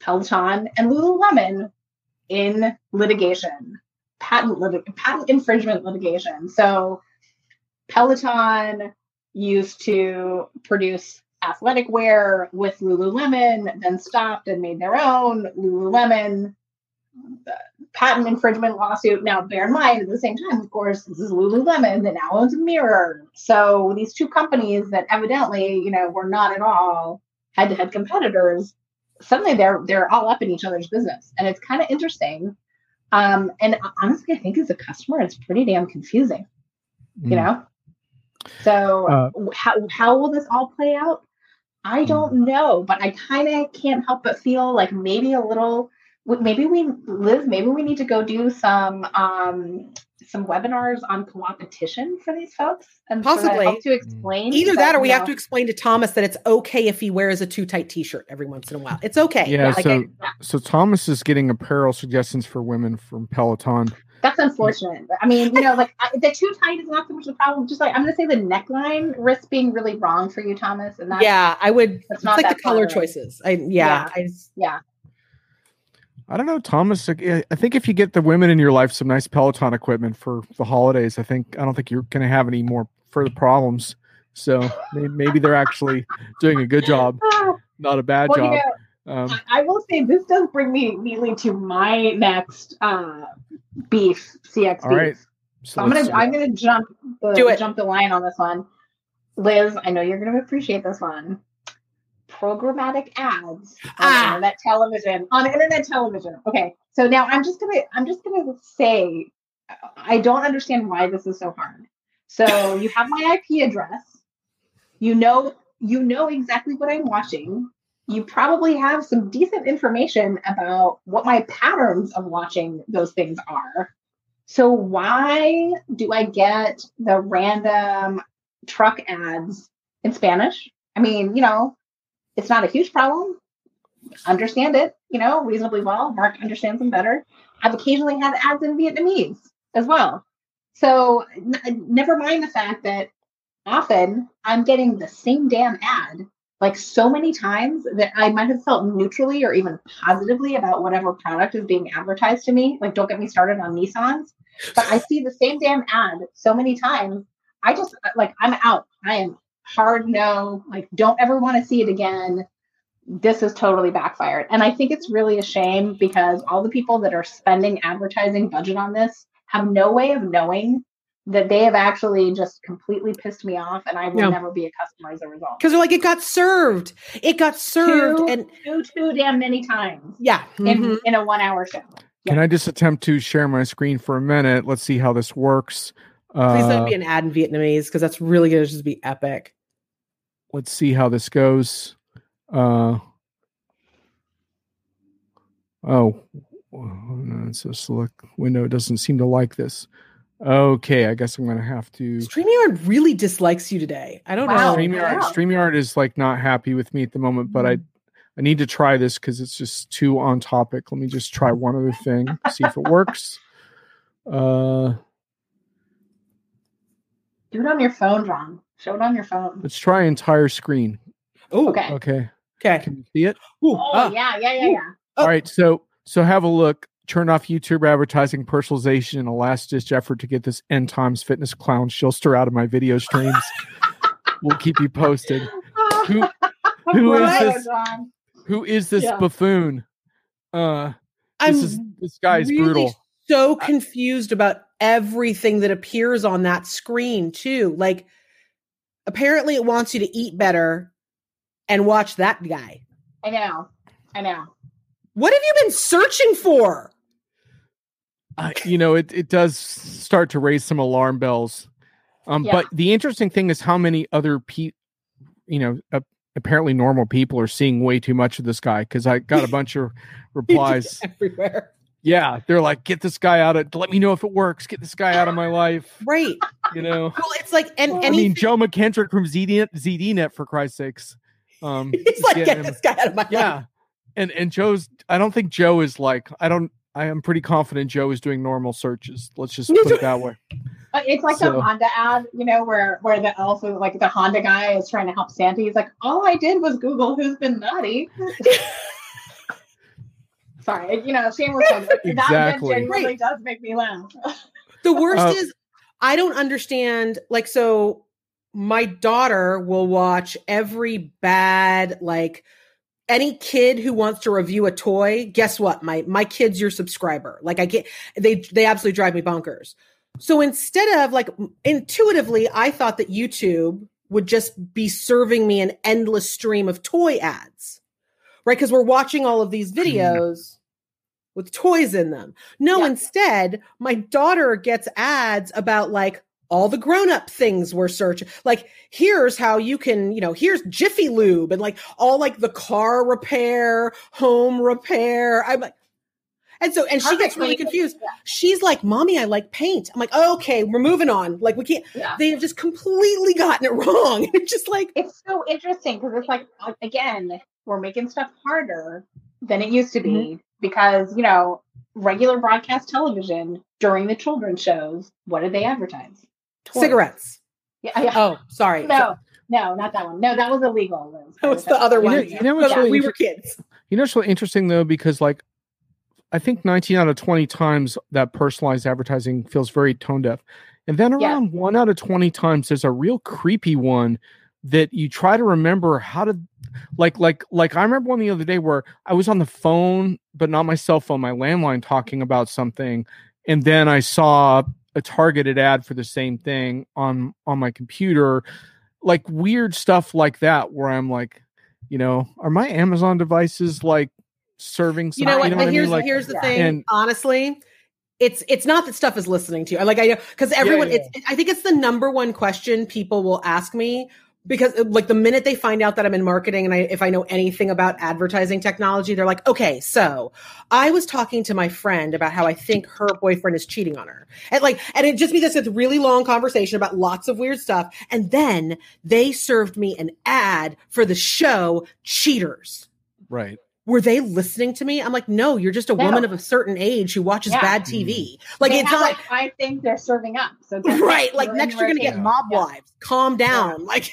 Speaker 3: Peloton and Lululemon in litigation, patent, lit- patent infringement litigation. So, Peloton used to produce athletic wear with Lululemon, then stopped and made their own Lululemon patent infringement lawsuit. Now, bear in mind, at the same time, of course, this is Lululemon that now owns Mirror. So these two companies that evidently, you know, were not at all head-to-head competitors, suddenly they're they're all up in each other's business, and it's kind of interesting. Um, and honestly, I think as a customer, it's pretty damn confusing you
Speaker 1: Mm.
Speaker 3: know so
Speaker 1: Uh,
Speaker 3: how, how will this all play out i don't know but i kind of can't help but feel like maybe a little maybe we liz maybe we need to go do some um some webinars on competition for these folks and
Speaker 2: Possibly.
Speaker 3: help to explain
Speaker 2: Either that or we
Speaker 3: you
Speaker 2: have to explain to Thomas that it's okay if he wears a too tight t shirt every once in a while. It's okay.
Speaker 1: Yeah,
Speaker 3: like,
Speaker 1: so
Speaker 3: I-
Speaker 1: so Thomas is getting apparel suggestions for women from Peloton.
Speaker 3: That's unfortunate i mean you know like I, the too tight is not so much the problem just like i'm gonna say the neckline risks being really wrong for you thomas and that's
Speaker 2: yeah, I would.
Speaker 3: It's
Speaker 2: It's
Speaker 3: not
Speaker 2: like the color
Speaker 3: flattering.
Speaker 2: choices. I yeah,
Speaker 3: Yeah.
Speaker 2: I
Speaker 3: yeah
Speaker 1: I don't know, Thomas. I I think if you get the women in your life some nice Peloton equipment for the holidays, I think I don't think you're going to have any more further problems. So maybe they're actually doing a good job, not a bad
Speaker 3: well, you
Speaker 1: job.
Speaker 3: know,
Speaker 1: Um,
Speaker 3: I- I will say this does bring me neatly to my next uh, beef CX
Speaker 1: all
Speaker 3: beef.
Speaker 1: right.
Speaker 3: So I'm gonna I'm gonna jump the,
Speaker 2: Do it.
Speaker 3: jump the line on this one. Liz, I know you're gonna appreciate this one. Programmatic ads on
Speaker 2: Ah.
Speaker 3: internet television. On internet television. Okay. So now I'm just gonna I'm just gonna say I don't understand why this is so hard. So you have my IP address. You know you know exactly what I'm watching. You probably have some decent information about what my patterns of watching those things are. So why do I get the random truck ads in Spanish? I mean, you know, it's not a huge problem. Understand it, you know, reasonably well. Mark understands them better. I've occasionally had ads in Vietnamese as well. So n- never mind the fact that often I'm getting the same damn ad like so many times that I might have felt neutrally or even positively about whatever product is being advertised to me. Like, don't get me started on Nissans, but I see the same damn ad so many times. I just uh, like I'm out. I am hard no. Like don't ever want to see it again. This has totally backfired. And I think it's really a shame because all the people that are spending advertising budget on this have no way of knowing that they have actually just completely pissed me off and I will
Speaker 2: Yeah.
Speaker 3: never be a customer as a result.
Speaker 2: Because they're like, it got served. It got served.
Speaker 3: Too,
Speaker 2: and
Speaker 3: too, too damn many times
Speaker 2: yeah.
Speaker 3: in,
Speaker 2: mhm.
Speaker 3: in a one hour show.
Speaker 1: Can I just attempt to share my screen for a minute? Let's see how this works.
Speaker 2: Please let
Speaker 1: Uh,
Speaker 2: it be an ad in Vietnamese because that's really going to just be epic.
Speaker 1: let's see how this goes. Uh, oh, no, it's a select window. Doesn't seem to like this. Okay, I guess I'm gonna have to.
Speaker 2: StreamYard really dislikes you today. I don't
Speaker 3: Wow.
Speaker 2: know.
Speaker 1: StreamYard,
Speaker 3: wow.
Speaker 1: StreamYard is like not happy with me at the moment, but I I need to try this because it's just too on topic. Let me just try one other thing, see if it works. Uh,
Speaker 3: Do it on your phone, John. Show it on your phone.
Speaker 1: let's try entire screen.
Speaker 2: Oh,
Speaker 3: Okay.
Speaker 1: Okay,
Speaker 2: Okay.
Speaker 1: can you see it?
Speaker 2: Ooh,
Speaker 3: Oh
Speaker 2: ah.
Speaker 3: yeah, yeah, yeah, yeah.
Speaker 2: Oh.
Speaker 1: All right, so so have a look. Turn off YouTube advertising, personalization, and a last ditch effort to get this end times fitness clown shilster out of my video streams. we'll keep you posted. Who who is this? Who is this
Speaker 3: Yeah.
Speaker 1: buffoon? Uh
Speaker 2: I'm
Speaker 1: this is this guy is
Speaker 2: really
Speaker 1: brutal.
Speaker 2: so confused about everything that appears on that screen too. Like apparently it wants you to eat better and watch that guy.
Speaker 3: I know. I know.
Speaker 2: What have you been searching for?
Speaker 1: Uh, you know, it it does start to raise some alarm bells. Um,
Speaker 3: Yeah.
Speaker 1: but the interesting thing is how many other pe, you know, uh, apparently normal people are seeing way too much of this guy because I got a bunch of replies.
Speaker 2: everywhere.
Speaker 1: Yeah, they're like, get this guy out of. Let me know if it works. Get this guy out of my life.
Speaker 2: Right.
Speaker 1: You know,
Speaker 2: Well, it's like and
Speaker 1: I
Speaker 2: any
Speaker 1: mean, Joe McKendrick from ZD, ZDNet for Christ's sakes. Um,
Speaker 2: he's like,
Speaker 1: get him-
Speaker 2: this guy out of my
Speaker 1: yeah,
Speaker 2: life.
Speaker 1: and and Joe's. I don't think Joe is like. I don't. I am pretty confident Joe is doing normal searches. Let's just put it that way.
Speaker 3: Uh, It's like
Speaker 1: So-
Speaker 3: the Honda ad, you know, where where the also like the Honda guy is trying to help Santa. He's like, all I did was Google who's been naughty. Sorry, you know, shameless. plug. That-
Speaker 1: Exactly.
Speaker 3: That genuinely
Speaker 2: Right.
Speaker 3: does make me laugh.
Speaker 2: The worst
Speaker 1: Uh,
Speaker 2: is I don't understand like so my daughter will watch every bad like any kid who wants to review a toy, guess what? My my kid's your subscriber. Like I get they they absolutely drive me bonkers. So instead of like intuitively, I thought that YouTube would just be serving me an endless stream of toy ads. Right? Because we're watching all of these videos with toys in them. No,
Speaker 3: Yeah.
Speaker 2: instead, my daughter gets ads about like all the grown-up things were searched. Like, here's how you can, you know, here's Jiffy Lube and like all like the car repair, home repair. I'm like, and so, and she gets really confused. She's like, Mommy, I like paint. I'm like, okay, we're moving on. Like, we can't,
Speaker 3: Yeah.
Speaker 2: they have just completely gotten it wrong. It's just like,
Speaker 3: It's so interesting because it's like again, we're making stuff harder than it used to be
Speaker 2: Mm-hmm.
Speaker 3: because you know regular broadcast television during the children's shows, what did they advertise? Toys.
Speaker 2: cigarettes.
Speaker 3: Yeah, yeah.
Speaker 2: Oh, sorry.
Speaker 3: No, no, not that one. No, that was illegal. Liz.
Speaker 2: That was the other
Speaker 1: You know-
Speaker 2: one.
Speaker 1: you know what's
Speaker 2: But
Speaker 1: really
Speaker 2: we
Speaker 1: inter-
Speaker 2: were kids.
Speaker 1: You know, it's really interesting though, because like I think 19 out of 20 times that personalized advertising feels very tone deaf. And then
Speaker 3: Yeah.
Speaker 1: around one out of 20 times, there's a real creepy one that you try to remember how to like like like I remember one the other day where I was on the phone, but not my cell phone, my landline talking about something, and then I saw a targeted ad for the same thing on on my computer, like weird stuff like that, where I'm like, you know, are my Amazon devices like serving
Speaker 2: you know
Speaker 1: something?
Speaker 2: what?
Speaker 1: I mean?
Speaker 2: here's
Speaker 1: Like,
Speaker 2: here's the thing.
Speaker 1: And-
Speaker 2: honestly, it's it's not that stuff is listening to you. Like I know because everyone,
Speaker 1: yeah.
Speaker 2: it's I think it's the number one question people will ask me because uh, like the minute they find out that I'm in marketing and I if I know anything about advertising technology, they're like, okay, so I was talking to my friend about how I think her boyfriend is cheating on her, and like, and it just be this really long conversation about lots of weird stuff, and then they served me an ad for the show Cheaters
Speaker 1: right.
Speaker 2: were they listening to me? I'm like, no, you're just a
Speaker 3: No.
Speaker 2: woman of a certain age who watches
Speaker 3: Yeah.
Speaker 2: bad TV. Like
Speaker 3: They
Speaker 2: it's
Speaker 3: have,
Speaker 2: not
Speaker 3: like five things they're serving up. So
Speaker 2: right. Like next, you're gonna get mob
Speaker 3: Yeah.
Speaker 2: wives. Calm down. Like,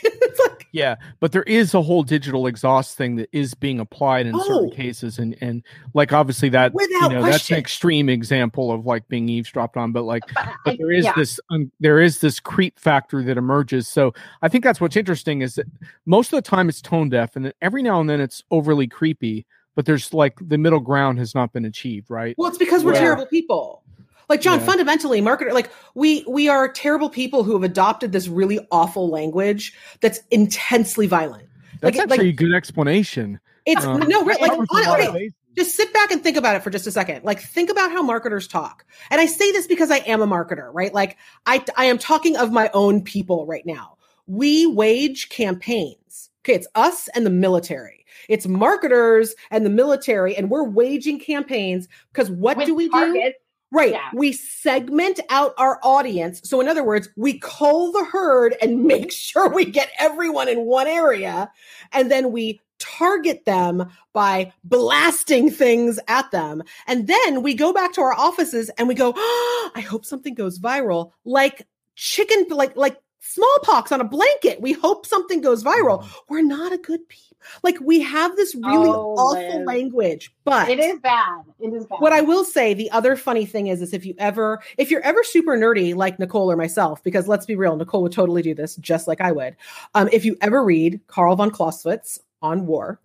Speaker 2: like
Speaker 1: Yeah, but there is a whole digital exhaust thing that is being applied in certain
Speaker 2: Oh.
Speaker 1: cases, and and like obviously that you know that's an extreme example of like being eavesdropped on, but like
Speaker 3: But
Speaker 1: but there is
Speaker 3: yeah.
Speaker 1: this um, there is this creep factor that emerges. So I think that's what's interesting is that most of the time it's tone deaf, and then every now and then it's overly creepy. But there's like the middle ground has not been achieved, right?
Speaker 2: Well, it's because we're
Speaker 1: Yeah.
Speaker 2: terrible people. Like John,
Speaker 1: Yeah.
Speaker 2: fundamentally, marketer, like we we are terrible people who have adopted this really awful language that's intensely violent.
Speaker 1: That's
Speaker 2: like-
Speaker 1: actually a good explanation.
Speaker 2: It's
Speaker 1: Um,
Speaker 2: no, right, like
Speaker 1: Covers a lot
Speaker 2: hon-
Speaker 1: of
Speaker 2: okay, just sit back and think about it for just a second. Like think about how marketers talk. And I say this because I am a marketer, right? Like I I am talking of my own people right now. We wage campaigns. Okay, it's us and the military. It's marketers and the military and we're waging campaigns because what
Speaker 3: With
Speaker 2: do we do? Right.
Speaker 3: Yeah.
Speaker 2: We segment out our audience. So, in other words, we cull the herd and make sure we get everyone in one area. And then we target them by blasting things at them. And then we go back to our offices and we go, oh, I hope something goes viral. Like chicken, like, like, Smallpox on a blanket. We hope something goes viral. Mm. We're not a good people. Like we have this really
Speaker 3: Oh,
Speaker 2: awful
Speaker 3: Liz.
Speaker 2: language, but
Speaker 3: It is bad. It is bad.
Speaker 2: what I will say, the other funny thing is, is if you ever, if you're ever super nerdy like Nicole or myself, because let's be real, Nicole would totally do this just like I would. Um, if you ever read Carl von Clausewitz on war,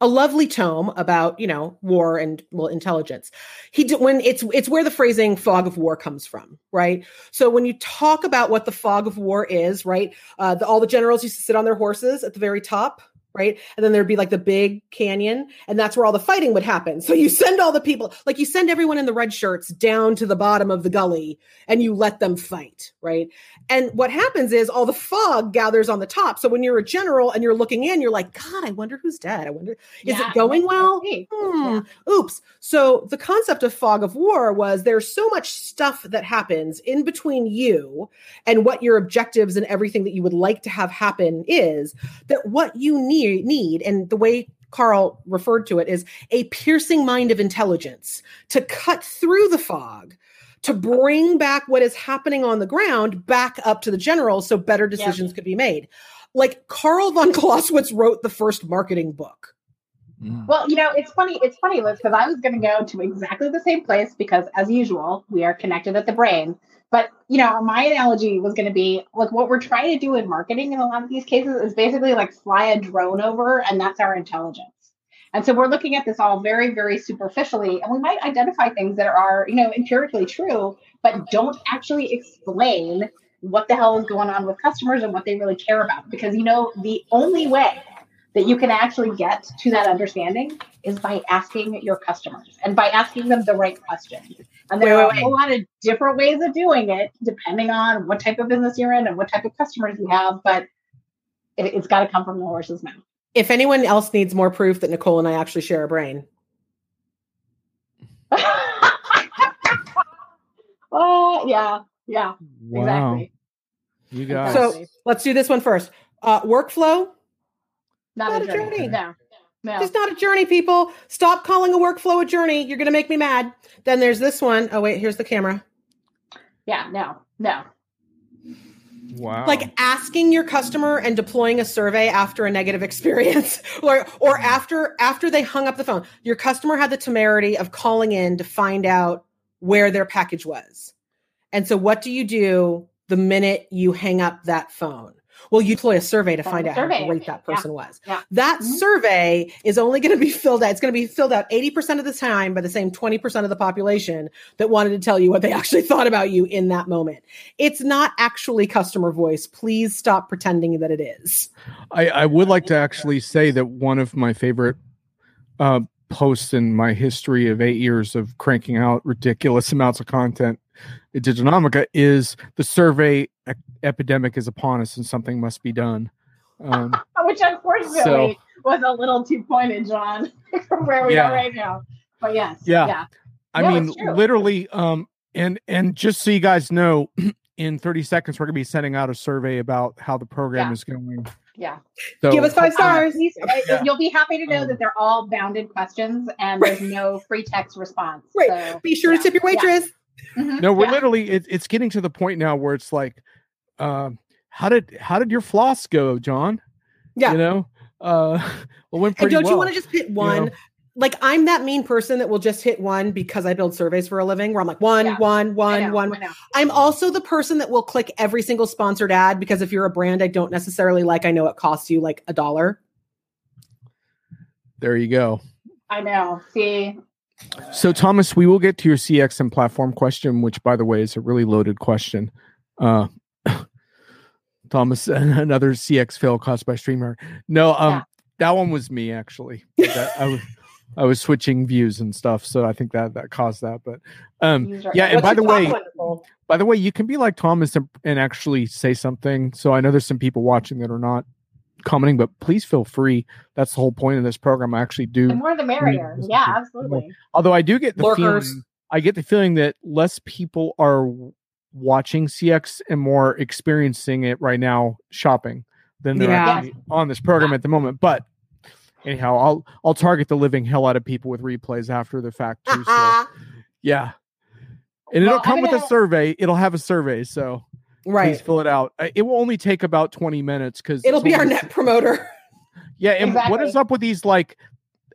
Speaker 2: a lovely tome about you know war and well intelligence. He did when it's it's where the phrasing fog of war comes from, right? So when you talk about what the fog of war is, right? Uh, the, all the generals used to sit on their horses at the very top. Right. And then there'd be like the big canyon, and that's where all the fighting would happen. So you send all the people, like you send everyone in the red shirts down to the bottom of the gully and you let them fight. Right. And what happens is all the fog gathers on the top. So when you're a general and you're looking in, you're like, God, I wonder who's dead. I wonder, is
Speaker 3: Yeah,
Speaker 2: it going well? Hmm. Oops. So the concept of fog of war was there's so much stuff that happens in between you and what your objectives and everything that you would like to have happen is that what you need need and the way Carl referred to it is a piercing mind of intelligence to cut through the fog to bring back what is happening on the ground back up to the generals so better decisions could be made. Like Carl von Clausewitz wrote the first marketing book. Mm.
Speaker 3: Well, you know, it's funny. It's funny, Liz, because I was going to go to exactly the same place because, as usual, we are connected at the brain. But you know, my analogy was going to be like what we're trying to do in marketing in a lot of these cases is basically like fly a drone over, and that's our intelligence. And so we're looking at this all very, very superficially, and we might identify things that are, you know, empirically true, but don't actually explain what the hell is going on with customers and what they really care about. Because you know, the only way that you can actually get to that understanding is by asking your customers and by asking them the right questions. And there
Speaker 2: Wait,
Speaker 3: are
Speaker 2: wait,
Speaker 3: a whole lot of different ways of doing it, depending on what type of business you're in and what type of customers you have. But it, it's got to come from the horse's mouth.
Speaker 2: If anyone else needs more proof that Nicole and I actually share a brain,
Speaker 3: oh yeah, yeah,
Speaker 1: Wow,
Speaker 3: exactly.
Speaker 1: you guys.
Speaker 2: So- let's do this one first. Uh, workflow,
Speaker 3: not,
Speaker 2: not
Speaker 3: a
Speaker 2: a
Speaker 3: journey.
Speaker 2: journey.
Speaker 3: No, no.
Speaker 2: it's not a journey, people. Stop calling a workflow a journey. You're going to make me mad. Then there's this one. Oh, wait, here's the camera.
Speaker 3: yeah, no, no.
Speaker 1: wow,
Speaker 2: Like asking your customer and deploying a survey after a negative experience or or after after they hung up the phone. Your customer had the temerity of calling in to find out where their package was. And so what do you do the minute you hang up that phone? Well, you deploy a survey to find out
Speaker 3: survey.
Speaker 2: how great that
Speaker 3: Yeah.
Speaker 2: person was.
Speaker 3: Yeah.
Speaker 2: That
Speaker 3: Mhm.
Speaker 2: survey is only going to be filled out. It's going to be filled out 80% of the time by the same 20% of the population that wanted to tell you what they actually thought about you in that moment. It's not actually customer voice. Please stop pretending that it is.
Speaker 1: I, I would like to actually say that one of my favorite uh, posts in my history of eight years of cranking out ridiculous amounts of content at Diginomica is the survey e- epidemic is upon us and something must be done. Um,
Speaker 3: Which unfortunately
Speaker 1: So-
Speaker 3: was a little too pointed, John, from where we
Speaker 1: Yeah.
Speaker 3: are right now. But yes,
Speaker 1: Yeah.
Speaker 3: yeah.
Speaker 1: I
Speaker 3: No,
Speaker 1: mean, literally, um, and and just so you guys know, in 30 seconds, we're gonna be sending out a survey about how the program
Speaker 3: Yeah.
Speaker 1: is going.
Speaker 3: Yeah.
Speaker 1: So
Speaker 2: Give us five stars.
Speaker 3: please- uh,
Speaker 1: Yeah.
Speaker 3: You'll be happy to know
Speaker 1: Um,
Speaker 3: that they're all bounded questions and there's no free text response.
Speaker 2: Right.
Speaker 3: So,
Speaker 2: Be sure
Speaker 3: yeah.
Speaker 2: to tip your waitress.
Speaker 3: Mhm.
Speaker 1: No, we're
Speaker 3: Yeah.
Speaker 1: literally it, it's getting to the point now where it's like, um, how did how did your floss go, John?
Speaker 2: Yeah.
Speaker 1: You know, uh, well, went
Speaker 2: And
Speaker 1: pretty
Speaker 2: don't
Speaker 1: well.
Speaker 2: you want to just hit one?
Speaker 1: know?
Speaker 2: Like I'm that mean person that will just hit one because I build surveys for a living where I'm like one,
Speaker 3: Yeah.
Speaker 2: one,
Speaker 3: I
Speaker 2: one,
Speaker 3: know,
Speaker 2: one.
Speaker 3: I know.
Speaker 2: I'm also the person that will click every single sponsored ad because if you're a brand I don't necessarily like, I know it costs you like a dollar.
Speaker 1: There you go.
Speaker 3: I know. See,
Speaker 1: So, Thomas, we will get to your CX and platform question, which, by the way, is a really loaded question. Uh, Thomas, another CX fail caused by Streamer. No, um,
Speaker 3: Yeah.
Speaker 1: that one was me actually. That, I was, I was switching views and stuff, so I think that that caused that. But, um, yeah, and
Speaker 2: What's
Speaker 1: by the way,
Speaker 2: Nicole?
Speaker 1: by the way, you can be like Thomas and, and actually say something. So I know there's some people watching that are not commenting, but please feel free. That's the whole point of this program. I actually do
Speaker 3: the more the merrier. Yeah,
Speaker 1: to-
Speaker 3: absolutely.
Speaker 1: Although I do get the
Speaker 2: Lurkers.
Speaker 1: feeling, I get the feeling that less people are watching CX and more experiencing it right now shopping than they're
Speaker 2: Yeah.
Speaker 1: actually on this program at the moment. But anyhow, I'll I'll target the living hell out of people with replays after the fact too. So uh-huh. yeah, and it'll come
Speaker 3: I'm
Speaker 1: with a survey. It'll have a survey, so please
Speaker 2: right.
Speaker 1: fill it out. Uh, It will only take about twenty minutes because
Speaker 2: It'll be our net promoter.
Speaker 1: yeah, and what is up with these like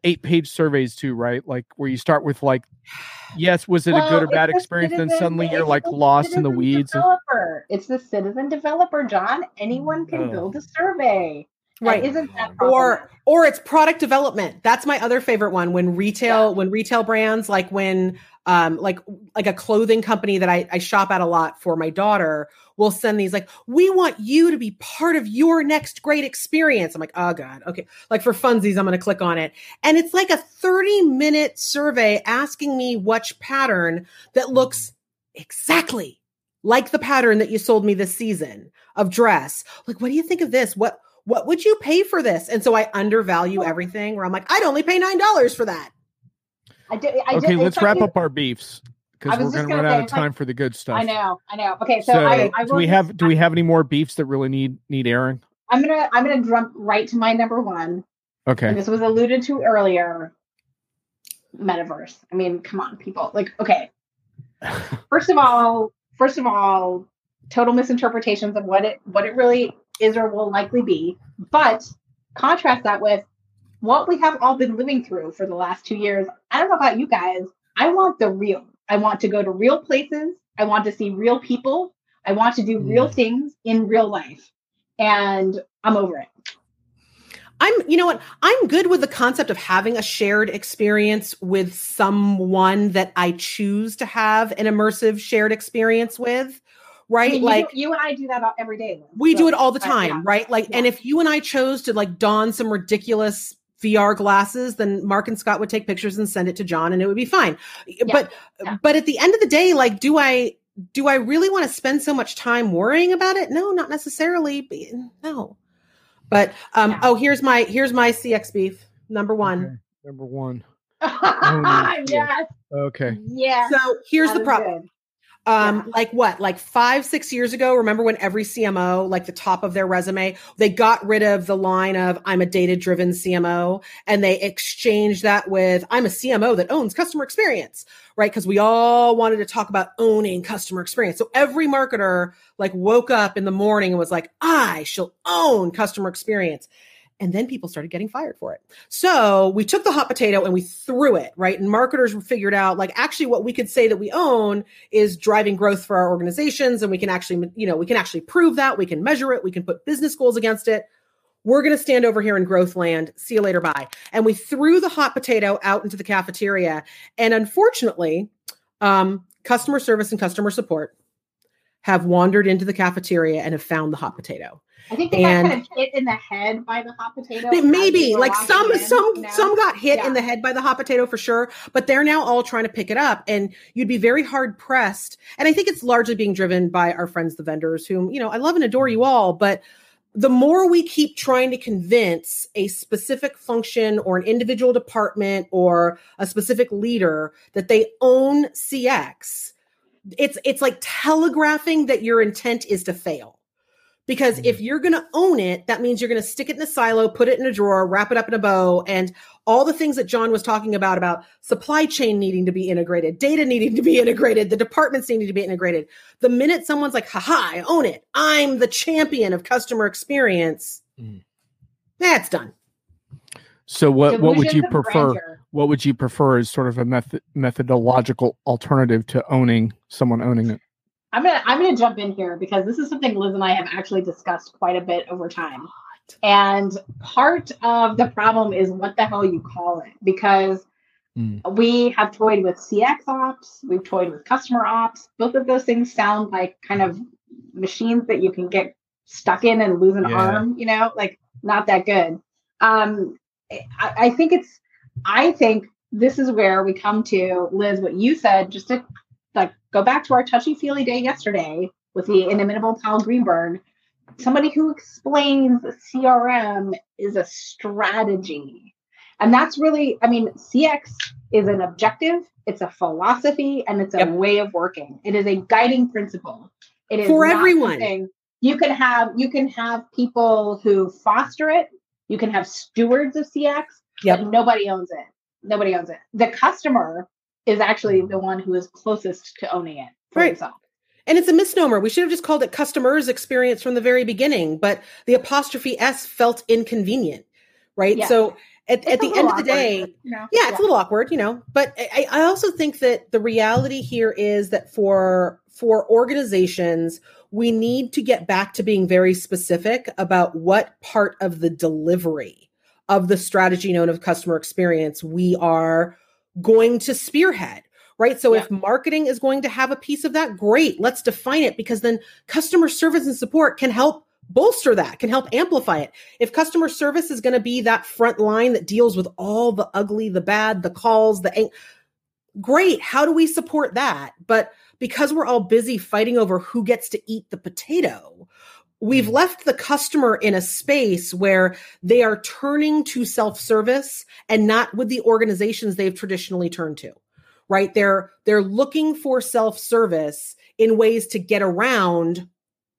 Speaker 1: eight page surveys too, right? Like where you start with like, yes, was it a good or bad
Speaker 3: the
Speaker 1: experience? Then suddenly you're like lost in the weeds.
Speaker 3: Developer. It's the citizen developer, John. Anyone can
Speaker 1: Oh.
Speaker 3: build a survey.
Speaker 2: Right.
Speaker 3: Isn't that
Speaker 2: or or it's product development that's my other favorite one when retail when retail brands like when um like like a clothing company that I, I shop at a lot for my daughter will send these like we want you to be part of your next great experience i'm like oh god okay like for funsies i'm going to click on it and it's like a 30 minute survey asking me which pattern that looks exactly like the pattern that you sold me this season of dress like what do you think of this what what would you pay for this? And so I undervalue everything where I'm like, I'd only pay nine dollars for that.
Speaker 3: I did. I
Speaker 1: Okay,
Speaker 3: did,
Speaker 1: let's wrap
Speaker 3: like-
Speaker 1: up our beefs
Speaker 3: I
Speaker 1: because we're going to run out of
Speaker 3: like-
Speaker 1: time for the good stuff.
Speaker 3: I know. I know. Okay, so,
Speaker 1: So,
Speaker 3: I, I
Speaker 1: do we have do we have any more beefs that really need need airing?
Speaker 3: I'm gonna I'm gonna jump right to my number one, and
Speaker 1: Okay,
Speaker 3: this was alluded to earlier. Metaverse. I mean, come on, people. Like, okay, first of all, first of all, total misinterpretations of what it what it really is or will likely be. But contrast that with what we have all been living through for the last two years. I don't know about you guys. I want the real. I want to go to real places. I want to see real people. I want to do real
Speaker 1: Mm.
Speaker 3: things in real life. And I'm over it.
Speaker 2: I'm, you know what? I'm good with the concept of having a shared experience with someone that I choose to have an immersive shared experience with.
Speaker 3: I
Speaker 2: Right.
Speaker 3: mean, you
Speaker 2: like
Speaker 3: do- you, and I do that every day.
Speaker 2: We do it all the
Speaker 3: but
Speaker 2: time,
Speaker 3: yeah.
Speaker 2: right? Like, and if you and I chose to like don some ridiculous VR glasses, then Mark and Scott would take pictures and send it to John and it would be fine. But
Speaker 3: yeah.
Speaker 2: but at the end of the day, like, do I do I really want to spend so much time worrying about it? No, not necessarily. No. But um,
Speaker 3: Yeah.
Speaker 2: oh, here's my here's my CX beef number one.
Speaker 1: Okay, number one.
Speaker 3: yes.
Speaker 1: Okay,
Speaker 3: Yeah.
Speaker 2: So here's
Speaker 3: that
Speaker 2: the
Speaker 3: is
Speaker 2: problem. Um,
Speaker 3: Yeah.
Speaker 2: like what, like five, six years ago, remember when every CMO, like the top of their resume, they got rid of the line of I'm a data driven CMO and they exchanged that with I'm a CMO that owns customer experience, right? Because we all wanted to talk about owning customer experience. So every marketer like woke up in the morning and was like, I shall own customer experience. And then people started getting fired for it. So we took the hot potato and we threw it, right? And marketers figured out like actually what we could say that we own is driving growth for our organizations and we can actually you know we can actually prove that. We can measure it. We can put business goals against it. We're going to stand over here in growth land. See you later. Bye. And we threw the hot potato out into the cafeteria. And unfortunately um, customer service and customer support have wandered into the cafeteria and have found the hot potato
Speaker 3: I think they
Speaker 2: And-
Speaker 3: got kind of hit in the head by the hot potato.
Speaker 2: Maybe like some
Speaker 3: in,
Speaker 2: some
Speaker 3: you know?
Speaker 2: some got hit
Speaker 3: Yeah.
Speaker 2: in the head by the hot potato for sure but they're now all trying to pick it up and you'd be very hard pressed and i think it's largely being driven by our friends the vendors whom you know i love and adore you all but the more we keep trying to convince a specific function or an individual department or a specific leader that they own cx it's it's like telegraphing that your intent is to fail Because if you're going to own it, that means you're going to stick it in a silo, put it in a drawer, wrap it up in a bow, and all the things that John was talking about about supply chain needing to be integrated, data needing to be integrated, the departments needing to be integrated. The minute someone's like, haha, I own it. I'm the champion of customer experience.
Speaker 1: Mm.
Speaker 2: That's done.
Speaker 1: So what what would you
Speaker 3: of
Speaker 1: prefer?
Speaker 3: Grandeur.
Speaker 1: What would you prefer as sort of a method methodological alternative to owning someone owning it?
Speaker 3: I'm gonna I'm gonna jump in here because this is something Liz and I have actually discussed quite a bit over time. And part of the problem is what the hell you call it because
Speaker 1: Mm.
Speaker 3: we have toyed with CX ops, we've toyed with customer ops. Both of those things sound like kind of machines that you can get stuck in and lose an
Speaker 1: Yeah.
Speaker 3: arm, you know, like not that good. Um, I, I think it's, I think this is where we come to Liz, what you said, just to like go back to our touchy feely day yesterday with the inimitable Paul Greenberg. Somebody who explains CRM is a strategy. And that's really, I mean, CX is an objective, it's a philosophy, and it's a
Speaker 2: Yep.
Speaker 3: way of working. It is a guiding principle. It is
Speaker 2: For everyone.
Speaker 3: You can have you can have people who foster it. You can have stewards of CX,
Speaker 2: Yep.
Speaker 3: but nobody owns it. Nobody owns it. The customer is actually mm-hmm. the one who is closest to owning it for
Speaker 2: Right.
Speaker 3: himself.
Speaker 2: And it's a misnomer. We should have just called it customers experience from the very beginning, but the apostrophe S felt inconvenient, right?
Speaker 3: Yeah.
Speaker 2: So at, at the end of the day,
Speaker 3: you know,
Speaker 2: yeah, it's a little awkward, you know. But I, I also think that the reality here is that for for organizations, we need to get back to being very specific about what part of the delivery of the strategy known of customer experience we are going to spearhead. Right. So if marketing is going to have a piece of that, great. Let's define it because then customer service and support can help bolster that, can help amplify it. If customer service is going to be that front line that deals with all the ugly, the bad, the calls, the ang- great. How do we support that? But because we're all busy fighting over who gets to eat the potato, we've hmm. left the customer in a space where they are turning to self-service and not with the organizations they've traditionally turned to. Right? They're they're looking for self-service in ways to get around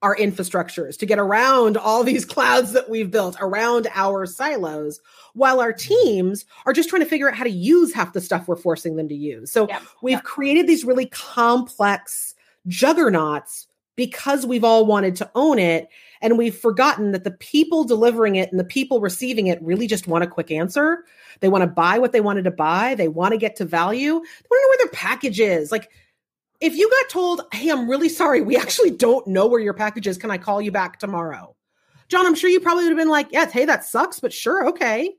Speaker 2: our infrastructures, to get around all these clouds that we've built around our silos, while our teams are just trying to figure out how to use half the stuff we're forcing them to use. So
Speaker 3: Yeah.
Speaker 2: we've created these really complex juggernauts because we've all wanted to own it. And we've forgotten that the people delivering it and the people receiving it really just want a quick answer. They want to buy what they wanted to buy. They want to get to value. They want to know where their package is. Like, if you got told, hey, I'm really sorry, we actually don't know where your package is. Can I call you back tomorrow? John, I'm sure you probably would have been like, yes, hey, that sucks, but sure, okay.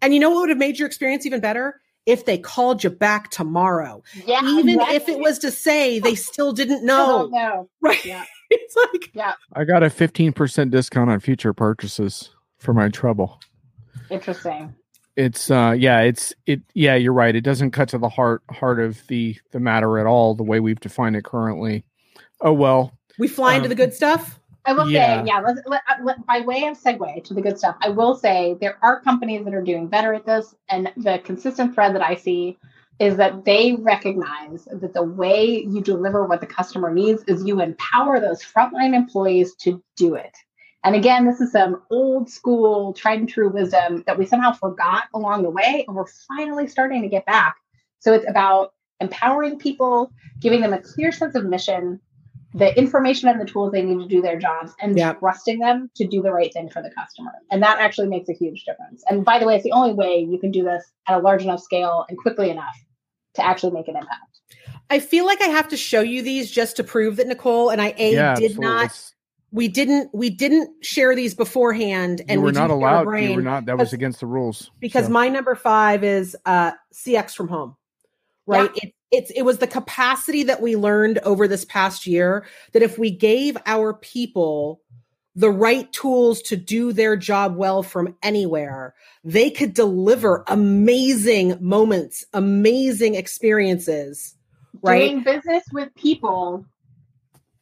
Speaker 2: And you know what would have made your experience even better? If they called you back tomorrow.
Speaker 3: Yeah.
Speaker 2: even if it was to say they still didn't know.
Speaker 3: know.
Speaker 2: Right.
Speaker 3: Yeah.
Speaker 2: It's like,
Speaker 1: I got a 15% discount on future purchases for my trouble.
Speaker 3: Interesting.
Speaker 1: It's uh yeah, it's it yeah, you're right. It doesn't cut to the heart heart of the the matter at all the way we've defined it currently. Oh well.
Speaker 2: we fly into
Speaker 1: Um,
Speaker 2: the good stuff.
Speaker 3: I will
Speaker 1: Yeah.
Speaker 3: say, yeah, let's, let, uh, let, by way of segue to the good stuff, I will say there are companies that are doing better at this. And the consistent thread that I see is that they recognize that the way you deliver what the customer needs is you empower those frontline employees to do it. And again, this is some old school, tried and true wisdom that we somehow forgot along the way, and we're finally starting to get back. So it's about empowering people, giving them a clear sense of mission, the information and the tools they need to do their jobs and
Speaker 2: Yeah.
Speaker 3: trusting them to do the right thing for the customer. And that actually makes a huge difference. And by the way, it's the only way you can do this at a large enough scale and quickly enough to actually make an impact.
Speaker 2: I feel like I have to show you these just to prove that Nicole and I a
Speaker 1: yeah,
Speaker 2: did
Speaker 1: absolutely.
Speaker 2: not we didn't we didn't share these beforehand and
Speaker 1: you were
Speaker 2: we
Speaker 1: not
Speaker 2: didn't
Speaker 1: allowed. You were not that was against the rules.
Speaker 2: because
Speaker 1: So,
Speaker 2: my number five is uh CX from home. Right? It, it's it was the capacity that we learned over this past year that if we gave our people the right tools to do their job well from anywhere, they could deliver amazing moments, amazing experiences. Right?
Speaker 3: Doing business with people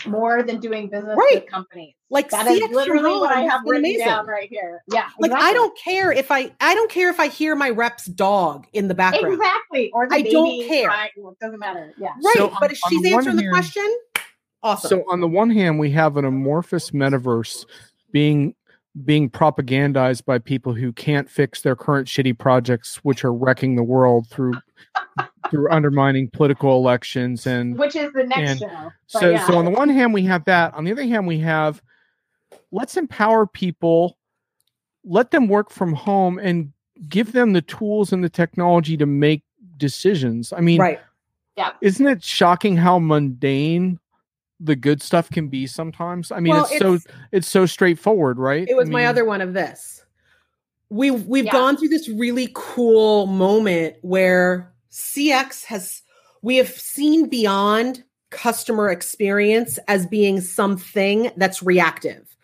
Speaker 3: more than doing business
Speaker 2: Right.
Speaker 3: with companies.
Speaker 2: Like
Speaker 3: That is
Speaker 2: CX
Speaker 3: literally what I have written
Speaker 2: amazing.
Speaker 3: down right here. Yeah.
Speaker 2: Like I don't care if I I don't care if I hear my rep's dog in the background.
Speaker 3: Exactly. Or the
Speaker 2: I
Speaker 3: baby
Speaker 2: don't care.
Speaker 3: crying. It doesn't matter. Yeah.
Speaker 2: Right,
Speaker 1: So
Speaker 2: but
Speaker 1: on-
Speaker 2: if she's
Speaker 1: the one
Speaker 2: answering the question, Awesome.
Speaker 1: So on the one hand, we have an amorphous metaverse being being propagandized by people who can't fix their current shitty projects, which are wrecking the world through through undermining political elections and
Speaker 3: which is the next
Speaker 1: and
Speaker 3: show.
Speaker 1: So
Speaker 3: yeah.
Speaker 1: so on the one hand we have that. On the other hand, we have let's empower people, let them work from home and give them the tools and the technology to make decisions. I mean,
Speaker 2: right.
Speaker 1: isn't it shocking how mundane the good stuff can be sometimes? I mean,
Speaker 2: Well,
Speaker 1: it's, so
Speaker 2: it's-
Speaker 1: it's so straightforward, right?
Speaker 2: It was
Speaker 1: I
Speaker 2: my other one of this. We we've
Speaker 3: Yeah.
Speaker 2: gone through this really cool moment where CX has we have seen beyond customer experience as being something that's reactive.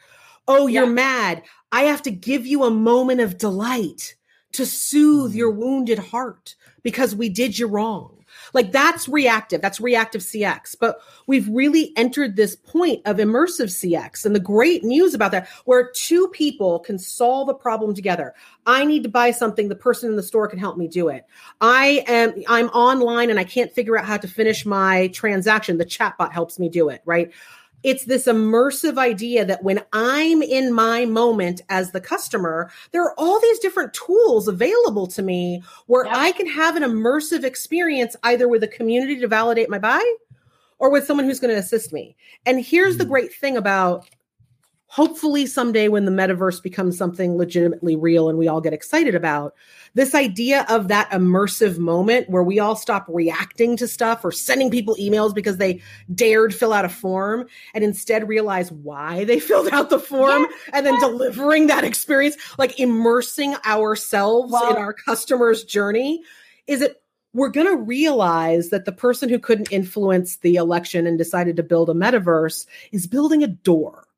Speaker 2: Oh, you're
Speaker 3: Yeah.
Speaker 2: mad. I have to give you a moment of delight to soothe
Speaker 1: Mhm.
Speaker 2: your wounded heart because we did you wrong. Like that's reactive. That's reactive CX. But we've really entered this point of immersive CX. And the great news about that, where two people can solve a problem together. I need to buy something. The person in the store can help me do it. I am, I'm online and I can't figure out how to finish my transaction. The chatbot helps me do it, right? It's this immersive idea that when I'm in my moment as the customer, there are all these different tools available to me where
Speaker 3: Yep.
Speaker 2: I can have an immersive experience either with a community to validate my buy or with someone who's going to assist me. And here's the
Speaker 1: Mhm.
Speaker 2: great thing about hopefully someday when the metaverse becomes something legitimately real and we all get excited about this idea of that immersive moment where we all stop reacting to stuff or sending people emails because they dared fill out a form and instead realize why they filled out the form and then delivering that experience like immersing ourselves
Speaker 3: Well-
Speaker 2: in our customer's journey is it we're going to realize that the person who couldn't influence the election and decided to build a metaverse is building a door.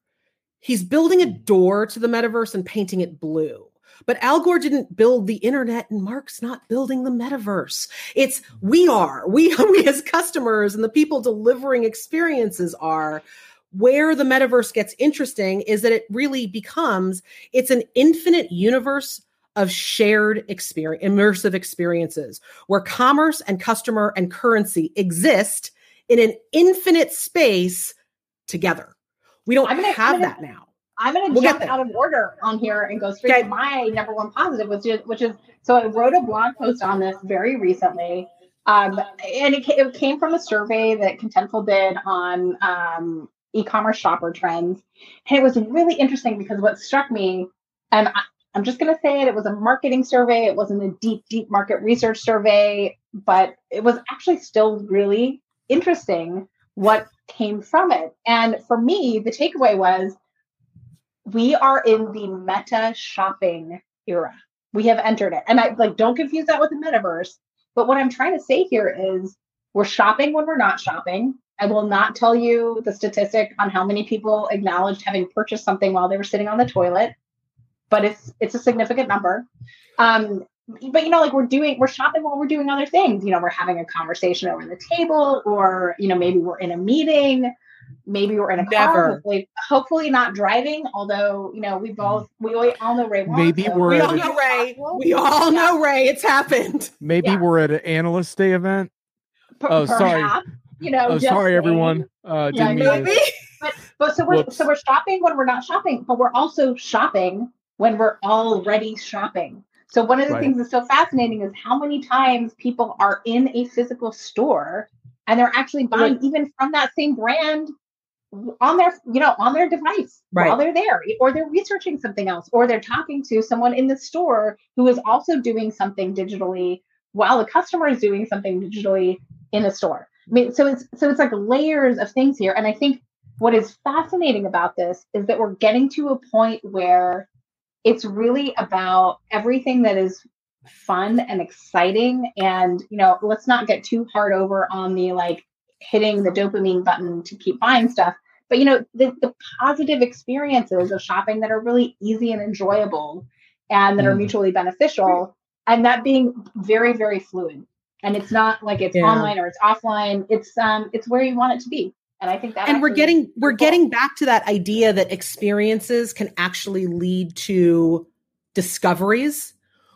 Speaker 2: He's building a door to the metaverse and painting it blue. But Al Gore didn't build the internet and Mark's not building the metaverse. It's we are. We we as customers and the people delivering experiences are where the metaverse gets interesting is that it really becomes it's an infinite universe of shared experience immersive experiences where commerce and customer and currency exist in an infinite space together. We don't
Speaker 3: I'm gonna-
Speaker 2: have
Speaker 3: gonna-
Speaker 2: that now.
Speaker 3: I'm going to
Speaker 2: We'll
Speaker 3: jump out of order on here and go straight
Speaker 2: Okay.
Speaker 3: to my number one positive, which is, which is so I wrote a blog post on this very recently. Um, and it, it came from a survey that Contentful did on um, e-commerce shopper trends. And it was really interesting because what struck me, and I, I'm just going to say it, it was a marketing survey. It wasn't a deep, deep market research survey, but it was actually still really interesting what came from it. And for me, the takeaway was we are in the meta shopping era. We have entered it. And I like don't confuse that with the metaverse. But what I'm trying to say here is we're shopping when we're not shopping. I will not tell you the statistic on how many people acknowledged having purchased something while they were sitting on the toilet, but it's it's a significant number. Um, but you know, like we're doing, we're shopping while we're doing other things. You know, we're having a conversation over the table, or you know, maybe we're in a meeting, maybe we're in a car.
Speaker 2: Never.
Speaker 3: Hopefully, hopefully not driving. Although you know, we both we all know Ray. wants
Speaker 1: Maybe
Speaker 3: it.
Speaker 1: we're
Speaker 2: We all
Speaker 1: a-
Speaker 2: know Ray. We all know Ray. It's happened.
Speaker 1: Maybe
Speaker 3: Yeah.
Speaker 1: we're at an analyst day event.
Speaker 3: Per-
Speaker 1: Oh, sorry.
Speaker 3: You know,
Speaker 1: Oh, sorry,
Speaker 3: saying.
Speaker 1: everyone. Uh,
Speaker 3: Yeah,
Speaker 1: didn't mean to-
Speaker 2: Maybe.
Speaker 3: But but so we're
Speaker 1: Whoops.
Speaker 3: so we're shopping when we're not shopping, but we're also shopping when we're already shopping. So one of the
Speaker 1: Right.
Speaker 3: things that's so fascinating is how many times people are in a physical store and they're actually buying even from that same brand on their you know on their device
Speaker 2: Right.
Speaker 3: while they're there or they're researching something else or they're talking to someone in the store who is also doing something digitally while the customer is doing something digitally in the store i mean so it's so it's like layers of things here and i think what is fascinating about this is that we're getting to a point where it's really about everything that is fun and exciting. And you know let's not get too hard over on the like hitting the dopamine button to keep buying stuff. But you know the, the positive experiences of shopping that are really easy and enjoyable and that are
Speaker 1: Mm.
Speaker 3: mutually beneficial and that being very very fluid. And it's not like it's
Speaker 2: Yeah.
Speaker 3: online or it's offline. It's um it's where you want it to be and i think that
Speaker 2: and we're getting we're
Speaker 3: cool.
Speaker 2: getting back to that idea that experiences can actually lead to discoveries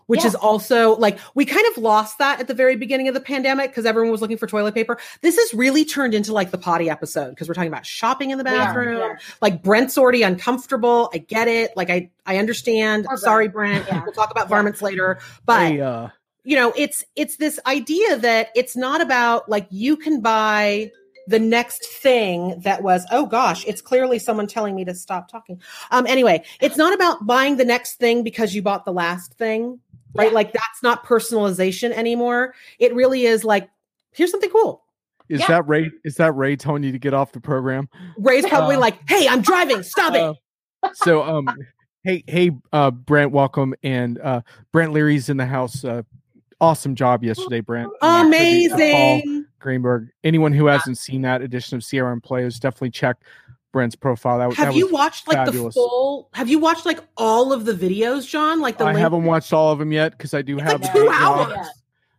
Speaker 2: which
Speaker 3: Yeah.
Speaker 2: is also like we kind of lost that at the very beginning of the pandemic because everyone was looking for toilet paper. This has really turned into like the potty episode because we're talking about shopping in the bathroom.
Speaker 3: we are.
Speaker 2: Like Brent's already uncomfortable. I get it. Like I I understand.
Speaker 3: Poor
Speaker 2: Sorry, Brent.
Speaker 3: Yeah.
Speaker 2: We'll talk about
Speaker 3: Yeah.
Speaker 2: varmints later. But
Speaker 1: Hey, uh,
Speaker 2: you know, it's it's this idea that it's not about like you can buy the next thing that was oh gosh it's clearly someone telling me to stop talking. Um anyway it's not about buying the next thing because you bought the last thing right?
Speaker 3: Yeah.
Speaker 2: like that's not personalization anymore. It really is like here's something cool.
Speaker 1: Is
Speaker 3: Yeah.
Speaker 1: that Ray? Is that Ray telling you to get off the program?
Speaker 2: ray's probably
Speaker 1: Uh,
Speaker 2: like hey i'm driving. Stop it.
Speaker 1: Uh, so um hey hey uh brent welcome. And uh brent leary's in the house. Uh awesome job yesterday brent. And tribute
Speaker 2: amazing
Speaker 1: greenberg anyone who hasn't seen that edition of crm Playaz definitely check brent's profile that,
Speaker 2: have
Speaker 1: that
Speaker 2: you watched like
Speaker 1: fabulous.
Speaker 2: the full have you watched like all of the videos john like the
Speaker 1: i
Speaker 2: link-
Speaker 1: haven't watched all of them yet because i do
Speaker 2: It's
Speaker 1: have
Speaker 2: like
Speaker 1: a
Speaker 2: two
Speaker 1: day job.
Speaker 2: hours.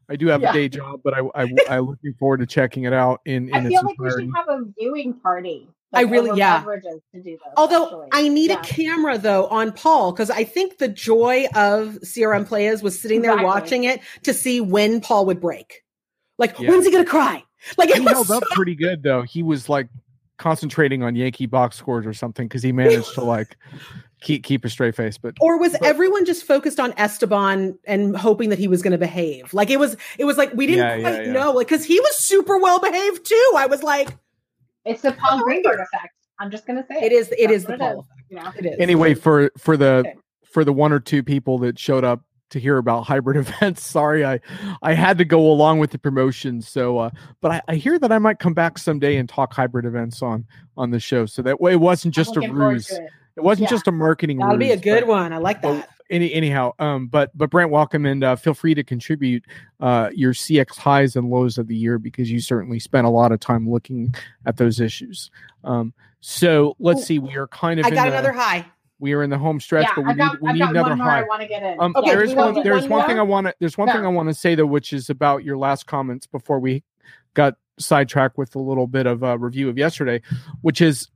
Speaker 1: i do have
Speaker 3: Yeah.
Speaker 1: a day job but i i i'm looking forward to checking it out in in
Speaker 3: I
Speaker 1: its
Speaker 3: feel like we should have a viewing party.
Speaker 2: I really- yeah.
Speaker 3: beverages to do this.
Speaker 2: Although
Speaker 3: actually.
Speaker 2: I need
Speaker 3: Yeah.
Speaker 2: a camera though on Paul because I think the joy of CRM Playaz was sitting there
Speaker 3: Exactly.
Speaker 2: watching it to see when Paul would break. Like,
Speaker 1: Yeah.
Speaker 2: when's he gonna cry? Like it
Speaker 1: he
Speaker 2: was
Speaker 1: held up pretty good though he was like concentrating on yankee box scores or something because he managed to like keep keep a straight face but
Speaker 2: or was everyone just focused on Esteban and hoping that he was gonna behave? Like it was it was like we didn't
Speaker 1: Yeah, yeah,
Speaker 2: quite
Speaker 1: yeah.
Speaker 2: know like because he was super well behaved too. I was like,
Speaker 3: it's the Paul oh, Greenberg effect. I'm just gonna say
Speaker 2: it is it
Speaker 3: That's
Speaker 2: is the
Speaker 3: what it
Speaker 2: Paul.
Speaker 3: is, you know?
Speaker 2: It is.
Speaker 1: anyway for for the
Speaker 2: Okay.
Speaker 1: for the one or two people that showed up to hear about hybrid events sorry i i had to go along with the promotion so uh but I, I hear that i might come back someday and talk hybrid events on on the show so that way it wasn't just a ruse
Speaker 3: it.
Speaker 1: it wasn't
Speaker 3: Yeah.
Speaker 1: just a marketing
Speaker 2: That'll be a good
Speaker 1: but-
Speaker 2: one. I like
Speaker 1: but
Speaker 2: that.
Speaker 1: any anyhow um but but brent welcome and uh, feel free to contribute uh your cx highs and lows of the year because you certainly spent a lot of time looking at those issues um so let's
Speaker 2: Ooh.
Speaker 1: see we are kind of
Speaker 2: I got
Speaker 1: the,
Speaker 2: another high.
Speaker 1: We are in the home stretch
Speaker 3: Yeah,
Speaker 1: but we
Speaker 3: got,
Speaker 1: need we
Speaker 3: I've
Speaker 1: need another
Speaker 3: one
Speaker 1: high
Speaker 3: I want to get in.
Speaker 1: um,
Speaker 2: Okay,
Speaker 1: there is one. There's
Speaker 2: one
Speaker 1: one thing I want to. There's one thing I want to say though, which is about your last comments before we got sidetracked with a little bit of a review of yesterday, which is,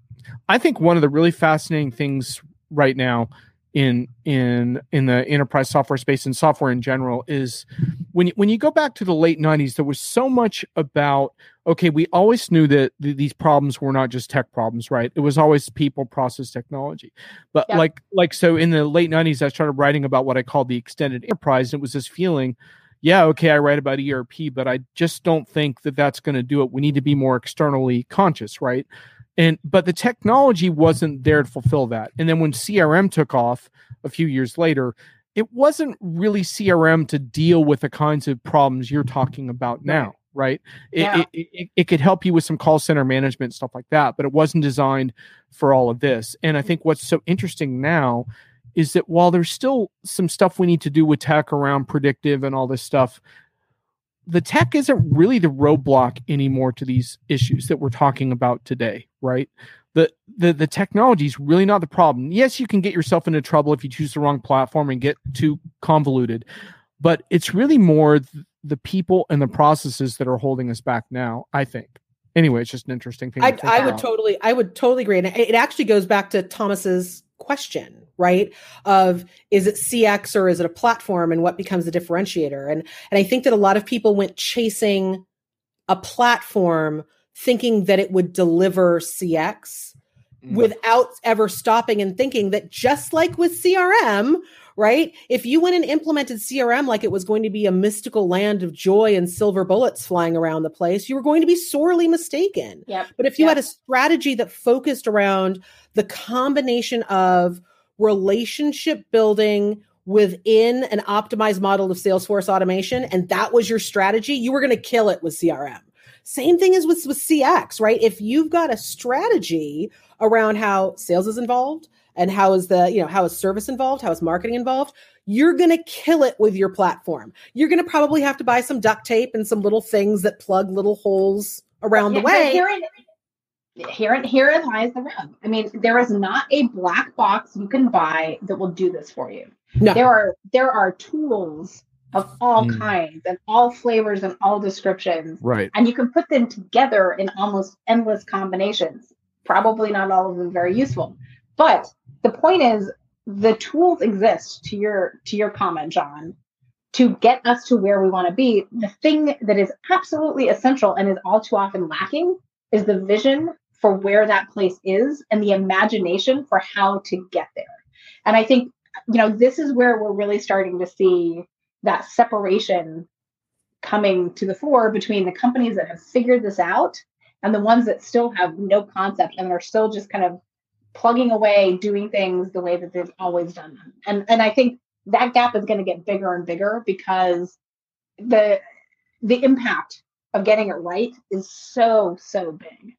Speaker 1: I think one of the really fascinating things right now in in in the enterprise software space and software in general is when you, when you go back to the late 90s there was so much about okay we always knew that th- these problems were not just tech problems right? It was always people process technology. But
Speaker 3: Yeah.
Speaker 1: like like so in the late 90s i started writing about what i called the extended enterprise and it was this feeling yeah okay i write about erp but i just don't think that that's going to do it. We need to be more externally conscious right and but the technology wasn't there to fulfill that. And then when crm took off a few years later it wasn't really crm to deal with the kinds of problems you're talking about now right? It,
Speaker 3: Yeah.
Speaker 1: it, it, it could help you with some call center management stuff like that but it wasn't designed for all of this. And i mm. think what's so interesting now is that while there's still some stuff we need to do with tech around predictive and all this stuff the tech isn't really the roadblock anymore to these issues that we're talking about today, right? The the the technology is really not the problem. Yes, you can get yourself into trouble if you choose the wrong platform and get too convoluted, but it's really more th- the people and the processes that are holding us back now. I think. Anyway, it's just an interesting thing.
Speaker 2: I,
Speaker 1: think
Speaker 2: I would totally, I would totally agree. And it it actually goes back to Thomas's question, right? Of is it CX or is it a platform and what becomes the differentiator? And and I think that a lot of people went chasing a platform thinking that it would deliver CX
Speaker 1: Mm.
Speaker 2: without ever stopping and thinking that just like with CRM, right? If you went and implemented CRM like it was going to be a mystical land of joy and silver bullets flying around the place, you were going to be sorely mistaken.
Speaker 3: Yep.
Speaker 2: But if you
Speaker 3: Yep.
Speaker 2: had a strategy that focused around the combination of relationship building within an optimized model of Salesforce automation, and that was your strategy, you were going to kill it with CRM. Same thing as with, with CX, right? If you've got a strategy around how sales is involved and how is the, you know, how is service involved, how is marketing involved, you're going to kill it with your platform. You're going to probably have to buy some duct tape and some little things that plug little holes around
Speaker 3: Yeah,
Speaker 2: the way.
Speaker 3: Herein, herein, herein lies the rub. I mean, there is not a black box you can buy that will do this for you.
Speaker 2: No.
Speaker 3: There are there are tools of all
Speaker 1: Mm.
Speaker 3: kinds and all flavors and all descriptions,
Speaker 1: right.
Speaker 3: and you can put them together in almost endless combinations. Probably not all of them very useful, but the point is the tools exist. To your to your comment, John, to get us to where we want to be, the thing that is absolutely essential and is all too often lacking is the vision for where that place is and the imagination for how to get there. And I think, you know, this is where we're really starting to see that separation coming to the fore between the companies that have figured this out and the ones that still have no concept and are still just kind of plugging away doing things the way that they've always done them. And and I think that gap is going to get bigger and bigger because the the impact of getting it right is so so big.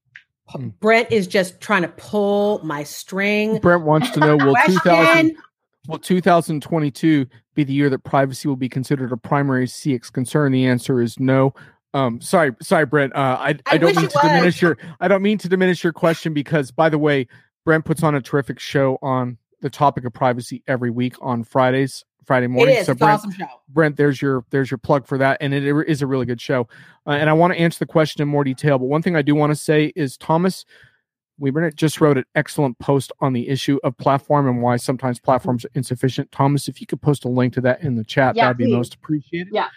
Speaker 2: Brent is just trying to pull my string.
Speaker 1: Brent wants to know will 2000 will 2022 be the year that privacy will be considered a primary CX concern? The answer is no. Um, sorry, sorry, Brent. Uh, I, I,
Speaker 2: I
Speaker 1: don't mean to
Speaker 2: was.
Speaker 1: diminish your I don't mean to diminish your question because, by the way, Brent puts on a terrific show on the topic of privacy every week on Fridays, Friday morning.
Speaker 2: is.
Speaker 1: So Brent,
Speaker 2: awesome show.
Speaker 1: Brent, there's your there's your plug for that, and it is a really good show. Uh, and I want to answer the question in more detail. But one thing I do want to say is Thomas Weber just wrote an excellent post on the issue of platform and why sometimes platforms are insufficient. Thomas, if you could post a link to that in the chat,
Speaker 3: Yeah,
Speaker 1: that'd be most appreciated.
Speaker 3: Yeah.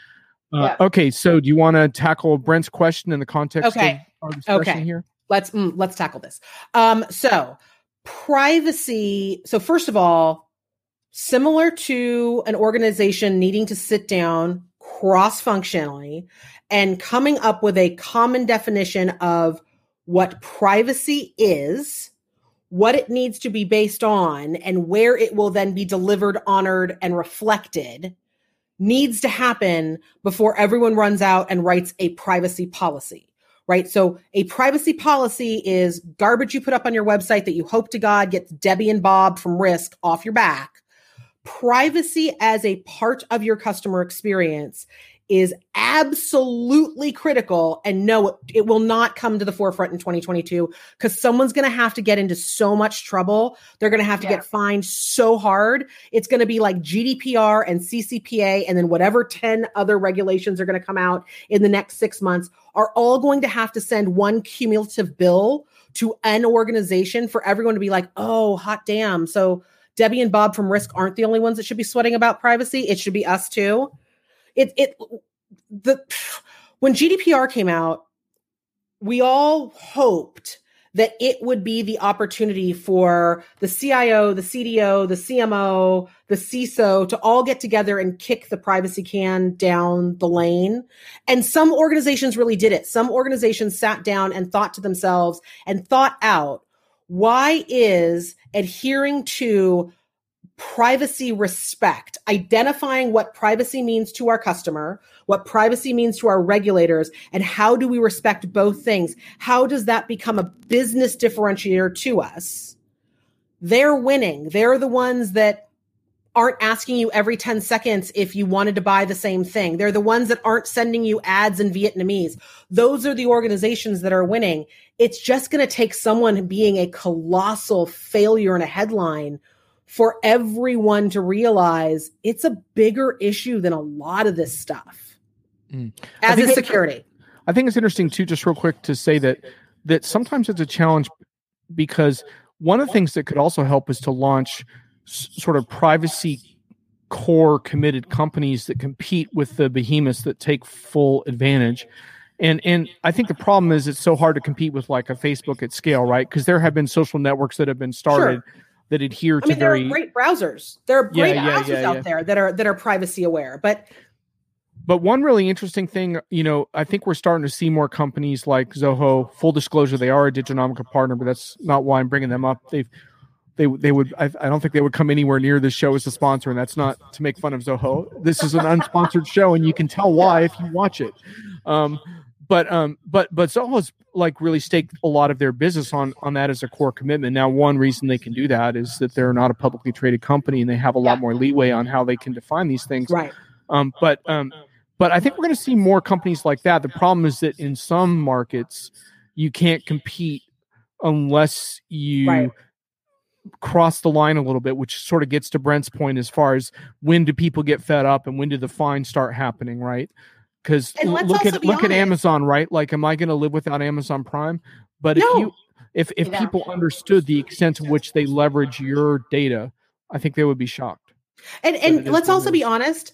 Speaker 1: Uh,
Speaker 3: Yeah.
Speaker 1: Okay, so do you want to tackle Brent's question in the context
Speaker 2: Okay.
Speaker 1: of our discussion
Speaker 2: Okay.
Speaker 1: here?
Speaker 2: let's mm, let's tackle this. Um, so privacy. So first of all, similar to an organization needing to sit down cross functionally and coming up with a common definition of what privacy is, what it needs to be based on, and where it will then be delivered, honored, and reflected needs to happen before everyone runs out and writes a privacy policy right? So a privacy policy is garbage you put up on your website that you hope to God gets Debbie and Bob from Risk off your back. Privacy as a part of your customer experience is absolutely critical. And no, it, it will not come to the forefront in 2022 because someone's going to have to get into so much trouble. They're going to have to
Speaker 3: Yeah.
Speaker 2: get fined so hard. It's going to be like GDPR and CCPA, and then whatever 10 other regulations are going to come out in the next six months are all going to have to send one cumulative bill to an organization for everyone to be like, oh, hot damn. So Debbie and Bob from Risk aren't the only ones that should be sweating about privacy. It should be us too. It it the when GDPR came out, we all hoped that it would be the opportunity for the CIO, the CDO, the CMO, the CISO to all get together and kick the privacy can down the lane. And some organizations really did it. Some organizations sat down and thought to themselves and thought out why is adhering to privacy respect, identifying what privacy means to our customer, what privacy means to our regulators, and how do we respect both things? How does that become a business differentiator to us? They're winning. They're the ones that aren't asking you every 10 seconds if you wanted to buy the same thing. They're the ones that aren't sending you ads in Vietnamese. Those are the organizations that are winning. It's just going to take someone being a colossal failure in a headline for everyone to realize it's a bigger issue than a lot of this stuff.
Speaker 1: Mm.
Speaker 2: As is
Speaker 1: it-
Speaker 2: security.
Speaker 1: I think it's interesting too, just real quick, to say that that sometimes it's a challenge because one of the things that could also help is to launch s- sort of privacy core committed companies that compete with the behemoths that take full advantage. And and I think the problem is it's so hard to compete with like a Facebook at scale, right? Because there have been social networks that have been started that adhere to I
Speaker 2: mean, there are great browsers. There are great
Speaker 1: yeah,
Speaker 2: browsers
Speaker 1: yeah,
Speaker 2: out
Speaker 1: yeah.
Speaker 2: there that are that are privacy aware. But
Speaker 1: But one really interesting thing, you know, I think we're starting to see more companies like Zoho. Full disclosure, they are a Diginomica partner, but that's not why I'm bringing them up. They've they they would I, I don't think they would come anywhere near this show as a sponsor, and that's not to make fun of Zoho. This is an unsponsored show, and you can tell why if you watch it. Um, but um, but but Zoho's like really staked a lot of their business on on that as a core commitment. Now, one reason they can do that is that they're not a publicly traded company, and they have a lot
Speaker 3: Yeah.
Speaker 1: more leeway on how they can define these things.
Speaker 2: right.
Speaker 1: Um, but um, but I think we're going to see more companies like that. The problem is that in some markets, you can't compete unless you
Speaker 2: Right.
Speaker 1: cross the line a little bit, which sort of gets to Brent's point as far as when do people get fed up and when do the fines start happening, right? Because look at
Speaker 2: be
Speaker 1: look at. Amazon, right? Like, am I going to live without Amazon Prime? But if you if if
Speaker 3: Yeah.
Speaker 1: people understood the extent to which they leverage your data, I think they would be shocked.
Speaker 2: And and let's also be honest.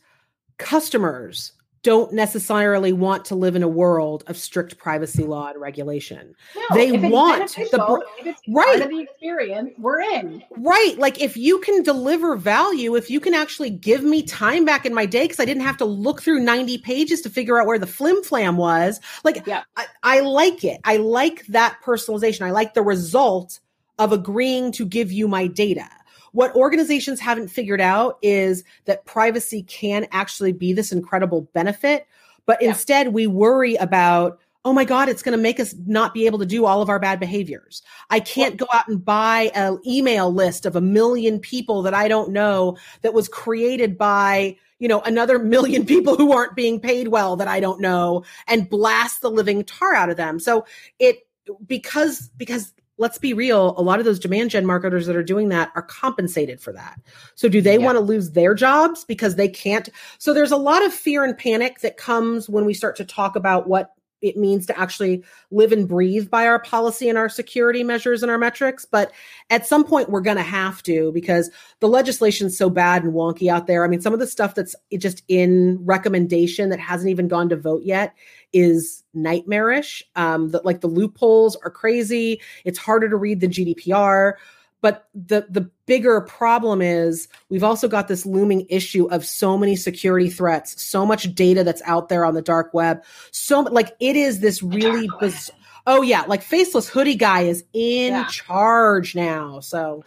Speaker 2: customers don't necessarily want to live in a world of strict privacy law and regulation.
Speaker 3: No,
Speaker 2: they want the right.
Speaker 3: the experience, we're in.
Speaker 2: Right. Like if you can deliver value, if you can actually give me time back in my day because I didn't have to look through 90 pages to figure out where the flim flam was. Like
Speaker 3: Yeah.
Speaker 2: I, I like it. I like that personalization. I like the result of agreeing to give you my data. What organizations haven't figured out is that privacy can actually be this incredible benefit, but
Speaker 3: Yeah.
Speaker 2: instead we worry about, oh my God, it's going to make us not be able to do all of our bad behaviors. I can't go out and buy an email list of a million people that I don't know that was created by, you know, another million people who aren't being paid well that I don't know and blast the living tar out of them. So it, because, because let's be real, a lot of those demand gen marketers that are doing that are compensated for that. So do they
Speaker 3: Yeah.
Speaker 2: want to lose their jobs because they can't? So there's a lot of fear and panic that comes when we start to talk about what it means to actually live and breathe by our policy and our security measures and our metrics. But at some point, we're going to have to because the legislation's so bad and wonky out there. I mean, some of the stuff that's just in recommendation that hasn't even gone to vote yet is nightmarish. Um, that like the loopholes are crazy. It's harder to read than GDPR. But the the bigger problem is we've also got this looming issue of so many security threats, so much data that's out there on the dark web. So like it is this really biz- Oh yeah, like faceless hoodie guy is in
Speaker 3: Yeah.
Speaker 2: charge now. So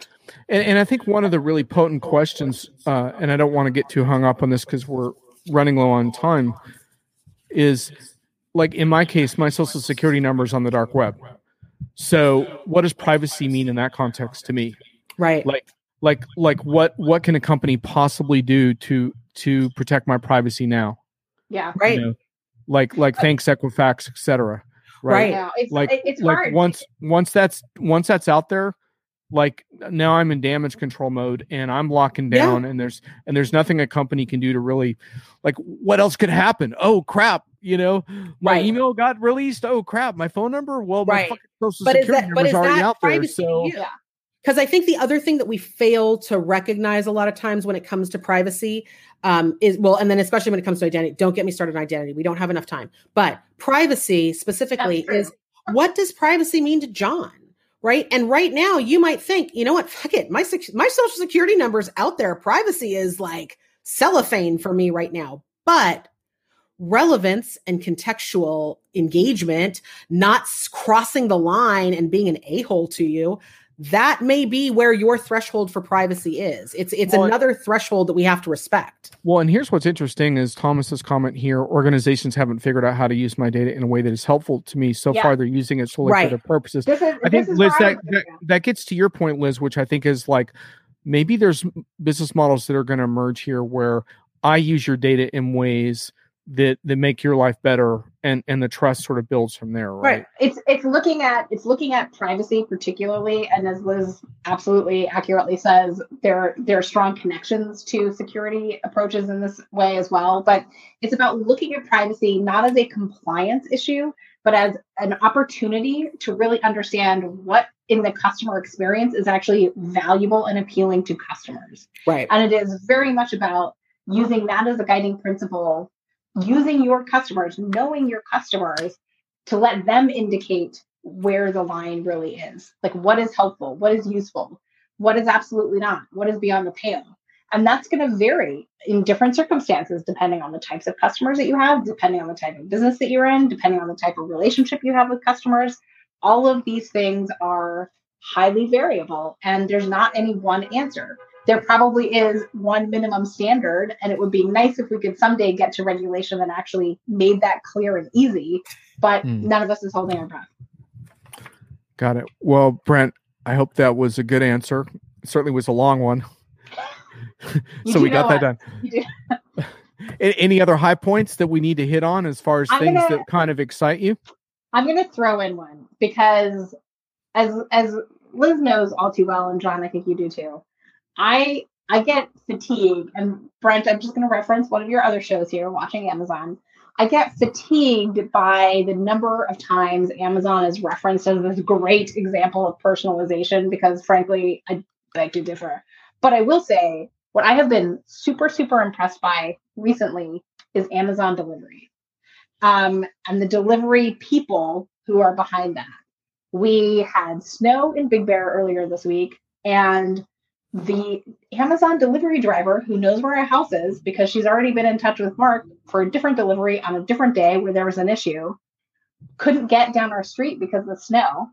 Speaker 1: And, and I think one of the really potent questions, uh, and I don't want to get too hung up on this because we're running low on time, is like in my case, my social security number is on the dark web. So, what does privacy mean in that context to me?
Speaker 2: right.
Speaker 1: Like, like, like, what what can a company possibly do to to protect my privacy now?
Speaker 3: Yeah.
Speaker 1: You
Speaker 2: right.
Speaker 1: know, like, like thanks Equifax, etc.
Speaker 2: Right.
Speaker 3: Yeah. It's
Speaker 1: Like,
Speaker 3: it- it's
Speaker 1: like
Speaker 3: hard.
Speaker 1: once once that's once that's out there like now i'm in damage control mode and i'm locking
Speaker 2: Yeah.
Speaker 1: down and there's and there's nothing a company can do to really like what else could happen oh crap you know my
Speaker 2: Right.
Speaker 1: email got released oh crap my phone number well my
Speaker 2: Right.
Speaker 1: fucking social
Speaker 2: But is
Speaker 1: security
Speaker 2: that but
Speaker 1: number's
Speaker 2: is
Speaker 1: already
Speaker 2: that
Speaker 1: out there
Speaker 2: privacy to
Speaker 1: so
Speaker 2: you?
Speaker 3: Yeah.
Speaker 2: Because I think the other thing that we fail to recognize a lot of times when it comes to privacy um, is well, and then especially when it comes to identity. Don't get me started on identity. We don't have enough time. But privacy specifically is what does privacy mean to John? Right. And right now, you might think, you know what? Fuck it. My my social security number is out there. Privacy is like cellophane for me right now. But relevance and contextual engagement, not crossing the line and being an a hole to you, that may be where your threshold for privacy is. It's it's
Speaker 1: Well,
Speaker 2: another threshold that we have to respect.
Speaker 1: well and here's what's interesting is thomas's comment here organizations haven't figured out how to use my data in a way that is helpful to me so
Speaker 3: Yeah.
Speaker 1: far they're using it solely
Speaker 2: Right.
Speaker 1: for their purposes
Speaker 3: This is,
Speaker 1: I think
Speaker 3: this is
Speaker 1: Liz, that, that that gets to your point, Liz, which I think is like maybe there's business models that are going to emerge here where I use your data in ways that that make your life better, and and the trust sort of builds from there, right?
Speaker 3: It's it's looking at it's looking at privacy particularly, and as Liz absolutely accurately says, there there are strong connections to security approaches in this way as well. But it's about looking at privacy not as a compliance issue, but as an opportunity to really understand what in the customer experience is actually valuable and appealing to customers.
Speaker 2: Right.
Speaker 3: And it is very much about using that as a guiding principle, using your customers, knowing your customers to let them indicate where the line really is. Like what is helpful, what is useful, what is absolutely not, what is beyond the pale. And that's going to vary in different circumstances depending on the types of customers that you have, depending on the type of business that you're in, depending on the type of relationship you have with customers. All of these things are highly variable, and there's not any one answer there probably is one minimum standard and it would be nice if we could someday get to regulation that actually made that clear and easy but
Speaker 1: Hmm.
Speaker 3: none of us is holding our breath
Speaker 1: Got it. Well, Brent, I hope that was a good answer. It certainly was a long one, so we got
Speaker 3: know
Speaker 1: that
Speaker 3: what?
Speaker 1: done.
Speaker 3: Do.
Speaker 1: Any other high points that we need to hit on as far as
Speaker 3: I'm
Speaker 1: things
Speaker 3: gonna-
Speaker 1: that kind of excite you?
Speaker 3: i'm going to throw in one because as as liz knows all too well and john i think you do too i i get fatigued and brent i'm just going to reference one of your other shows here watching amazon I get fatigued by the number of times Amazon is referenced as this great example of personalization because, frankly, I beg to differ. But I will say what I have been super, super impressed by recently is Amazon delivery um, and the delivery people who are behind that. We had snow in Big Bear earlier this week, and the Amazon delivery driver who knows where our house is because she's already been in touch with Mark for a different delivery on a different day where there was an issue couldn't get down our street because of the snow,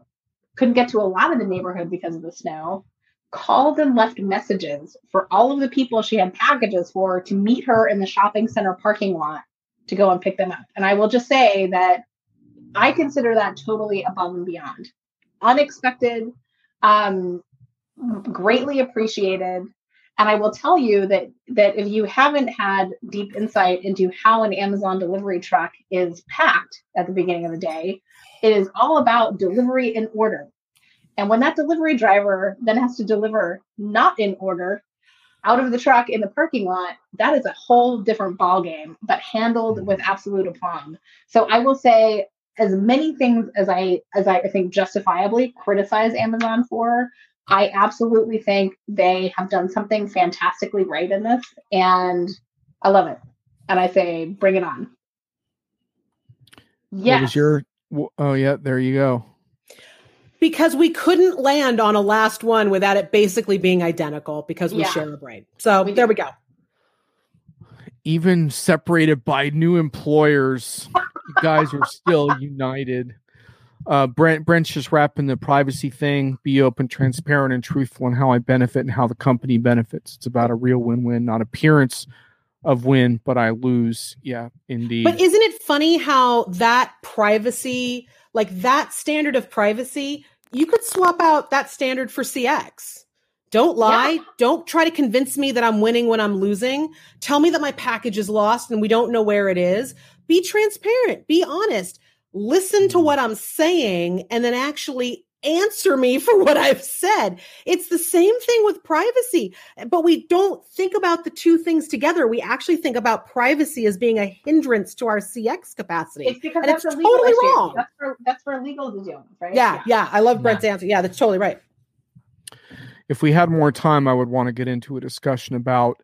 Speaker 3: couldn't get to a lot of the neighborhood because of the snow, called and left messages for all of the people she had packages for to meet her in the shopping center parking lot to go and pick them up. And I will just say that I consider that totally above and beyond. Unexpected, um, greatly appreciated. And I will tell you that that if you haven't had deep insight into how an Amazon delivery truck is packed at the beginning of the day, it is all about delivery in order. And when that delivery driver then has to deliver not in order out of the truck in the parking lot, that is a whole different ballgame, but handled with absolute aplomb. So I will say as many things as I as I think justifiably criticize Amazon for, I absolutely think they have done something fantastically right in this, and I love it. And I say, bring it on.
Speaker 1: Yeah. What was your? Oh yeah, there you go.
Speaker 2: Because we couldn't land on a last one without it basically being identical because we yeah. share a brain. So we there we go.
Speaker 1: Even separated by new employers, you guys are still united. Uh, Brent Brent's just wrapping the privacy thing. Be open, transparent, and truthful in how I benefit and how the company benefits. It's about a real win-win, not appearance of win, but I lose. Yeah, indeed.
Speaker 2: But isn't it funny how that privacy, like that standard of privacy, you could swap out that standard for CX. Don't lie. Yeah. Don't try to convince me that I'm winning when I'm losing. Tell me that my package is lost and we don't know where it is. Be transparent. Be honest listen to mm-hmm. what I'm saying and then actually answer me for what I've said. It's the same thing with privacy, but we don't think about the two things together. We actually think about privacy as being a hindrance to our CX capacity.
Speaker 3: It's because and that's it's totally issue. wrong. That's for, that's for legal to do, right?
Speaker 2: Yeah, yeah. yeah. I love Brent's yeah. answer. Yeah, that's totally right.
Speaker 1: If we had more time, I would want to get into a discussion about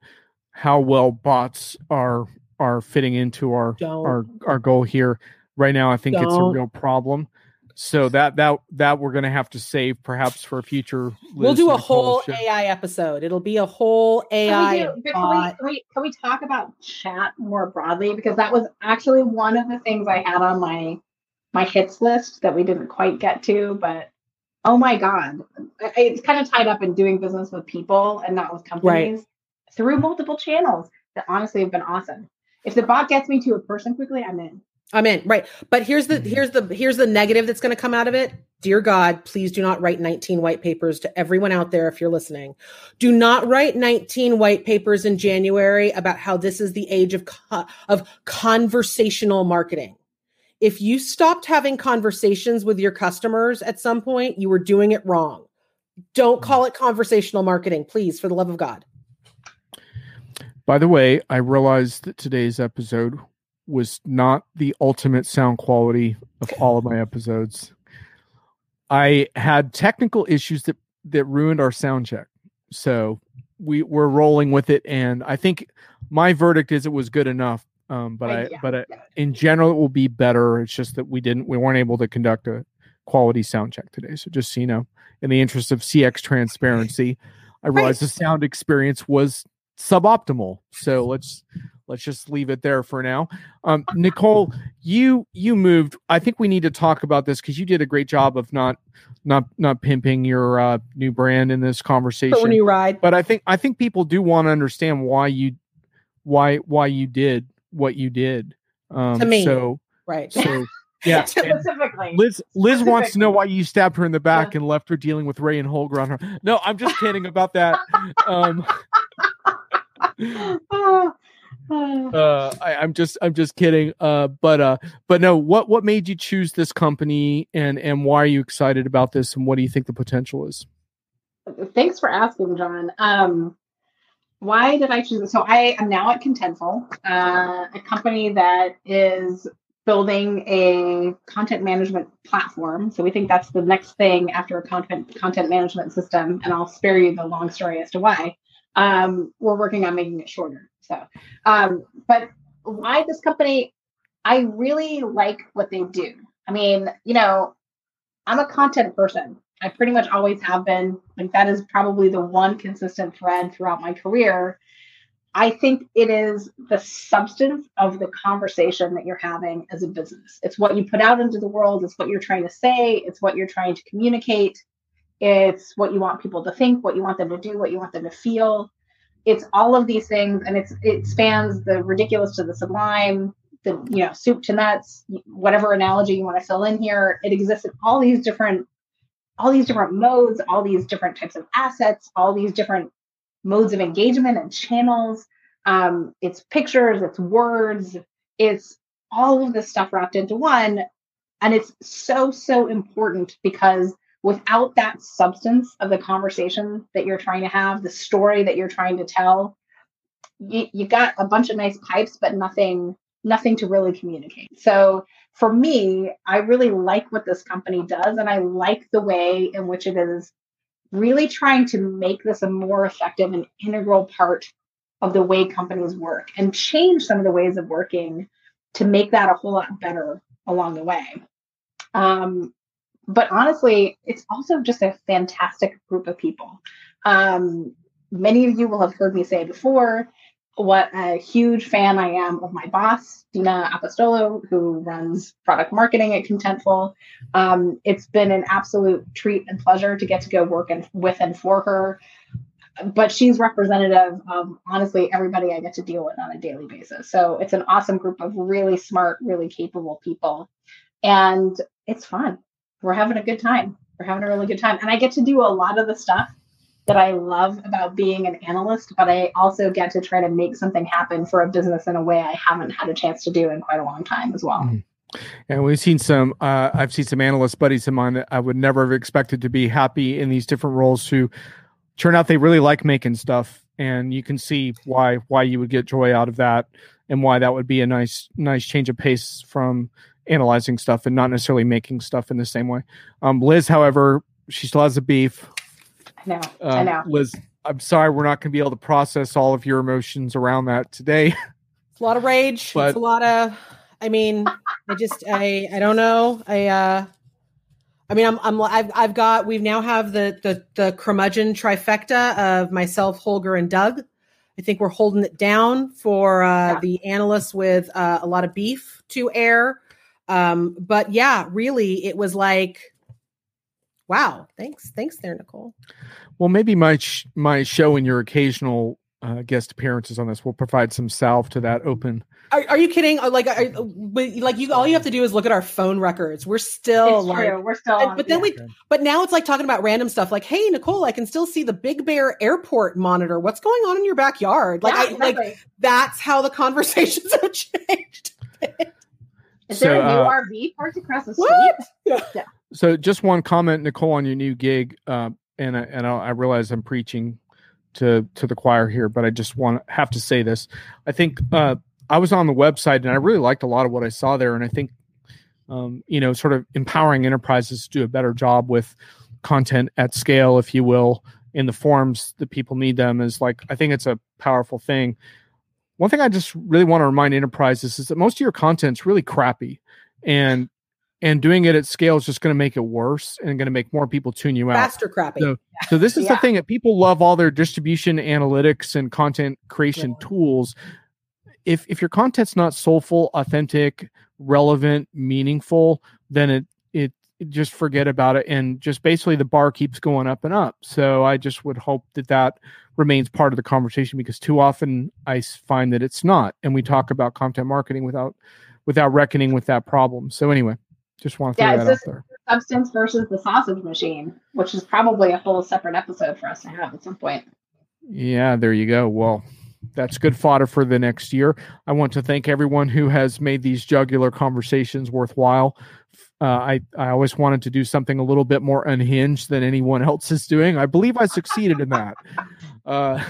Speaker 1: how well bots are are fitting into our don't. our our goal here right now. I think Don't. it's a real problem. So that that that we're gonna have to save perhaps for a future.
Speaker 2: Liz we'll do a whole show. AI episode. It'll be a whole AI. Can we, do,
Speaker 3: can, we, can, we, can we talk about chat more broadly? Because that was actually one of the things I had on my my hits list that we didn't quite get to. But oh my god, it's kind of tied up in doing business with people and not with companies right. through multiple channels that honestly have been awesome. If the bot gets me to a person quickly, I'm in.
Speaker 2: I'm in, right. But here's the mm-hmm. here's the here's the negative that's going to come out of it. Dear God, please do not write 19 white papers to everyone out there if you're listening. Do not write 19 white papers in January about how this is the age of of conversational marketing. If you stopped having conversations with your customers at some point, you were doing it wrong. Don't call it conversational marketing, please, for the love of God.
Speaker 1: By the way, I realized that today's episode was not the ultimate sound quality of all of my episodes. I had technical issues that that ruined our sound check. So we were rolling with it and I think my verdict is it was good enough. Um, but I, yeah, but I, in general it will be better. It's just that we didn't we weren't able to conduct a quality sound check today. So just so you know, in the interest of CX transparency, I realized right. the sound experience was suboptimal. So let's let's just leave it there for now. Um, Nicole, you you moved. I think we need to talk about this because you did a great job of not not not pimping your uh, new brand in this conversation.
Speaker 2: when you ride,
Speaker 1: but I think I think people do want to understand why you why why you did what you did. Um,
Speaker 2: to me,
Speaker 1: so
Speaker 2: right,
Speaker 1: so. Yeah, specifically. Liz Liz wants to know why you stabbed her in the back yeah. and left her dealing with Ray and Holger on her. No, I'm just kidding about that. Um, uh, I, am just I'm just kidding. Uh, but uh, but no, what what made you choose this company, and and why are you excited about this, and what do you think the potential is?
Speaker 3: Thanks for asking, John. Um, why did I choose it? So I am now at Contentful, uh, a company that is building a content management platform. So we think that's the next thing after a content content management system, and I'll spare you the long story as to why. Um, we're working on making it shorter. So, um, but why this company? I really like what they do. I mean, you know, I'm a content person. I pretty much always have been. Like that is probably the one consistent thread throughout my career. I think it is the substance of the conversation that you're having as a business. It's what you put out into the world, it's what you're trying to say, it's what you're trying to communicate, it's what you want people to think, what you want them to do, what you want them to feel. It's all of these things and it's it spans the ridiculous to the sublime, the you know, soup to nuts, whatever analogy you want to fill in here. It exists in all these different all these different modes, all these different types of assets, all these different modes of engagement and channels. Um, it's pictures, it's words, it's all of this stuff wrapped into one. And it's so, so important because without that substance of the conversation that you're trying to have, the story that you're trying to tell, you, you got a bunch of nice pipes, but nothing, nothing to really communicate. So for me, I really like what this company does, and I like the way in which it is really trying to make this a more effective and integral part of the way companies work and change some of the ways of working to make that a whole lot better along the way. Um, but honestly, it's also just a fantastic group of people. Um, many of you will have heard me say before what a huge fan I am of my boss, Dina Apostolo, who runs product marketing at Contentful. Um, it's been an absolute treat and pleasure to get to go work and with and for her. But she's representative of honestly everybody I get to deal with on a daily basis. So it's an awesome group of really smart, really capable people. And it's fun. We're having a good time. We're having a really good time. And I get to do a lot of the stuff that I love about being an analyst, but I also get to try to make something happen for a business in a way I haven't had a chance to do in quite a long time as well. Mm.
Speaker 1: And we've seen some, uh, I've seen some analyst buddies of mine that I would never have expected to be happy in these different roles who turn out they really like making stuff. And you can see why, why you would get joy out of that and why that would be a nice, nice change of pace from analyzing stuff and not necessarily making stuff in the same way. Um, Liz, however, she still has a beef
Speaker 3: I know. Um, I know.
Speaker 1: Liz, I'm sorry we're not going to be able to process all of your emotions around that today.
Speaker 2: It's a lot of rage. But, it's a lot of. I mean, I just I I don't know. I uh I mean, I'm, I'm, I've, I've got, we've now have the, the, the curmudgeon trifecta of myself, Holger, and Doug. I think we're holding it down for uh, yeah. the analysts with uh, a lot of beef to air. Um, but yeah, really, it was like, wow, thanks, thanks there, Nicole.
Speaker 1: Well, maybe my sh- my show and your occasional uh, guest appearances on this will provide some salve to that open.
Speaker 2: Are, are you kidding? Uh, like, are, like you, all you have to do is look at our phone records. We're still
Speaker 3: it's
Speaker 2: like,
Speaker 3: true. we're still, on,
Speaker 2: but then we, but now it's like talking about random stuff. Like, hey, Nicole, I can still see the Big Bear Airport monitor. What's going on in your backyard? Like,
Speaker 3: yeah,
Speaker 2: I,
Speaker 3: exactly.
Speaker 2: like that's how the conversations have changed.
Speaker 3: is so, there a new uh, RV parked across the street?
Speaker 1: Yeah. So, just one comment, Nicole, on your new gig. Uh, and I, and I realize I'm preaching to to the choir here, but I just want to have to say this. I think uh, I was on the website and I really liked a lot of what I saw there, and I think um, you know, sort of empowering enterprises to do a better job with content at scale, if you will, in the forms that people need them is like I think it's a powerful thing. One thing I just really want to remind enterprises is that most of your content's really crappy, and and doing it at scale is just going to make it worse and going to make more people tune you out.
Speaker 2: Faster crappy.
Speaker 1: So, so this is yeah. the thing that people love all their distribution analytics and content creation yeah. tools. If if your content's not soulful, authentic, relevant, meaningful, then it just forget about it and just basically the bar keeps going up and up. So I just would hope that that remains part of the conversation because too often I find that it's not, and we talk about content marketing without without reckoning with that problem. So anyway. Just want to yeah, throw that out there.
Speaker 3: Substance versus the sausage machine, which is probably a whole separate episode for us to have at some point.
Speaker 1: Yeah, there you go. Well, that's good fodder for the next year. I want to thank everyone who has made these jugular conversations worthwhile. Uh, I I always wanted to do something a little bit more unhinged than anyone else is doing. I believe I succeeded in that, uh,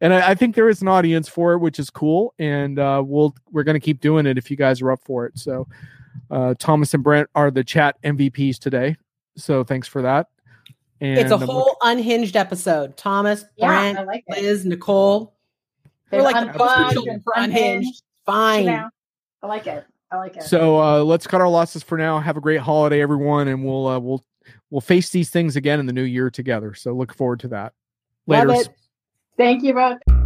Speaker 1: and I, I, think there is an audience for it, which is cool. And uh, we'll we're going to keep doing it if you guys are up for it. So uh, Thomas and Brent are the chat MVPs today. So thanks for that. And
Speaker 2: it's a
Speaker 1: I'm
Speaker 2: whole unhinged episode. Thomas,
Speaker 3: Yeah,
Speaker 2: Brent,
Speaker 3: I like.
Speaker 2: Liz, Nicole.
Speaker 3: They're
Speaker 2: We're like
Speaker 3: unbugged
Speaker 2: unbugged
Speaker 3: and
Speaker 2: and unhinged. Fine.
Speaker 3: You know, I like it. I like it.
Speaker 1: So uh, let's cut our losses for now. Have a great holiday, everyone, and we'll uh, we'll we'll face these things again in the new year together. So look forward to that. Later.
Speaker 3: Thank you both.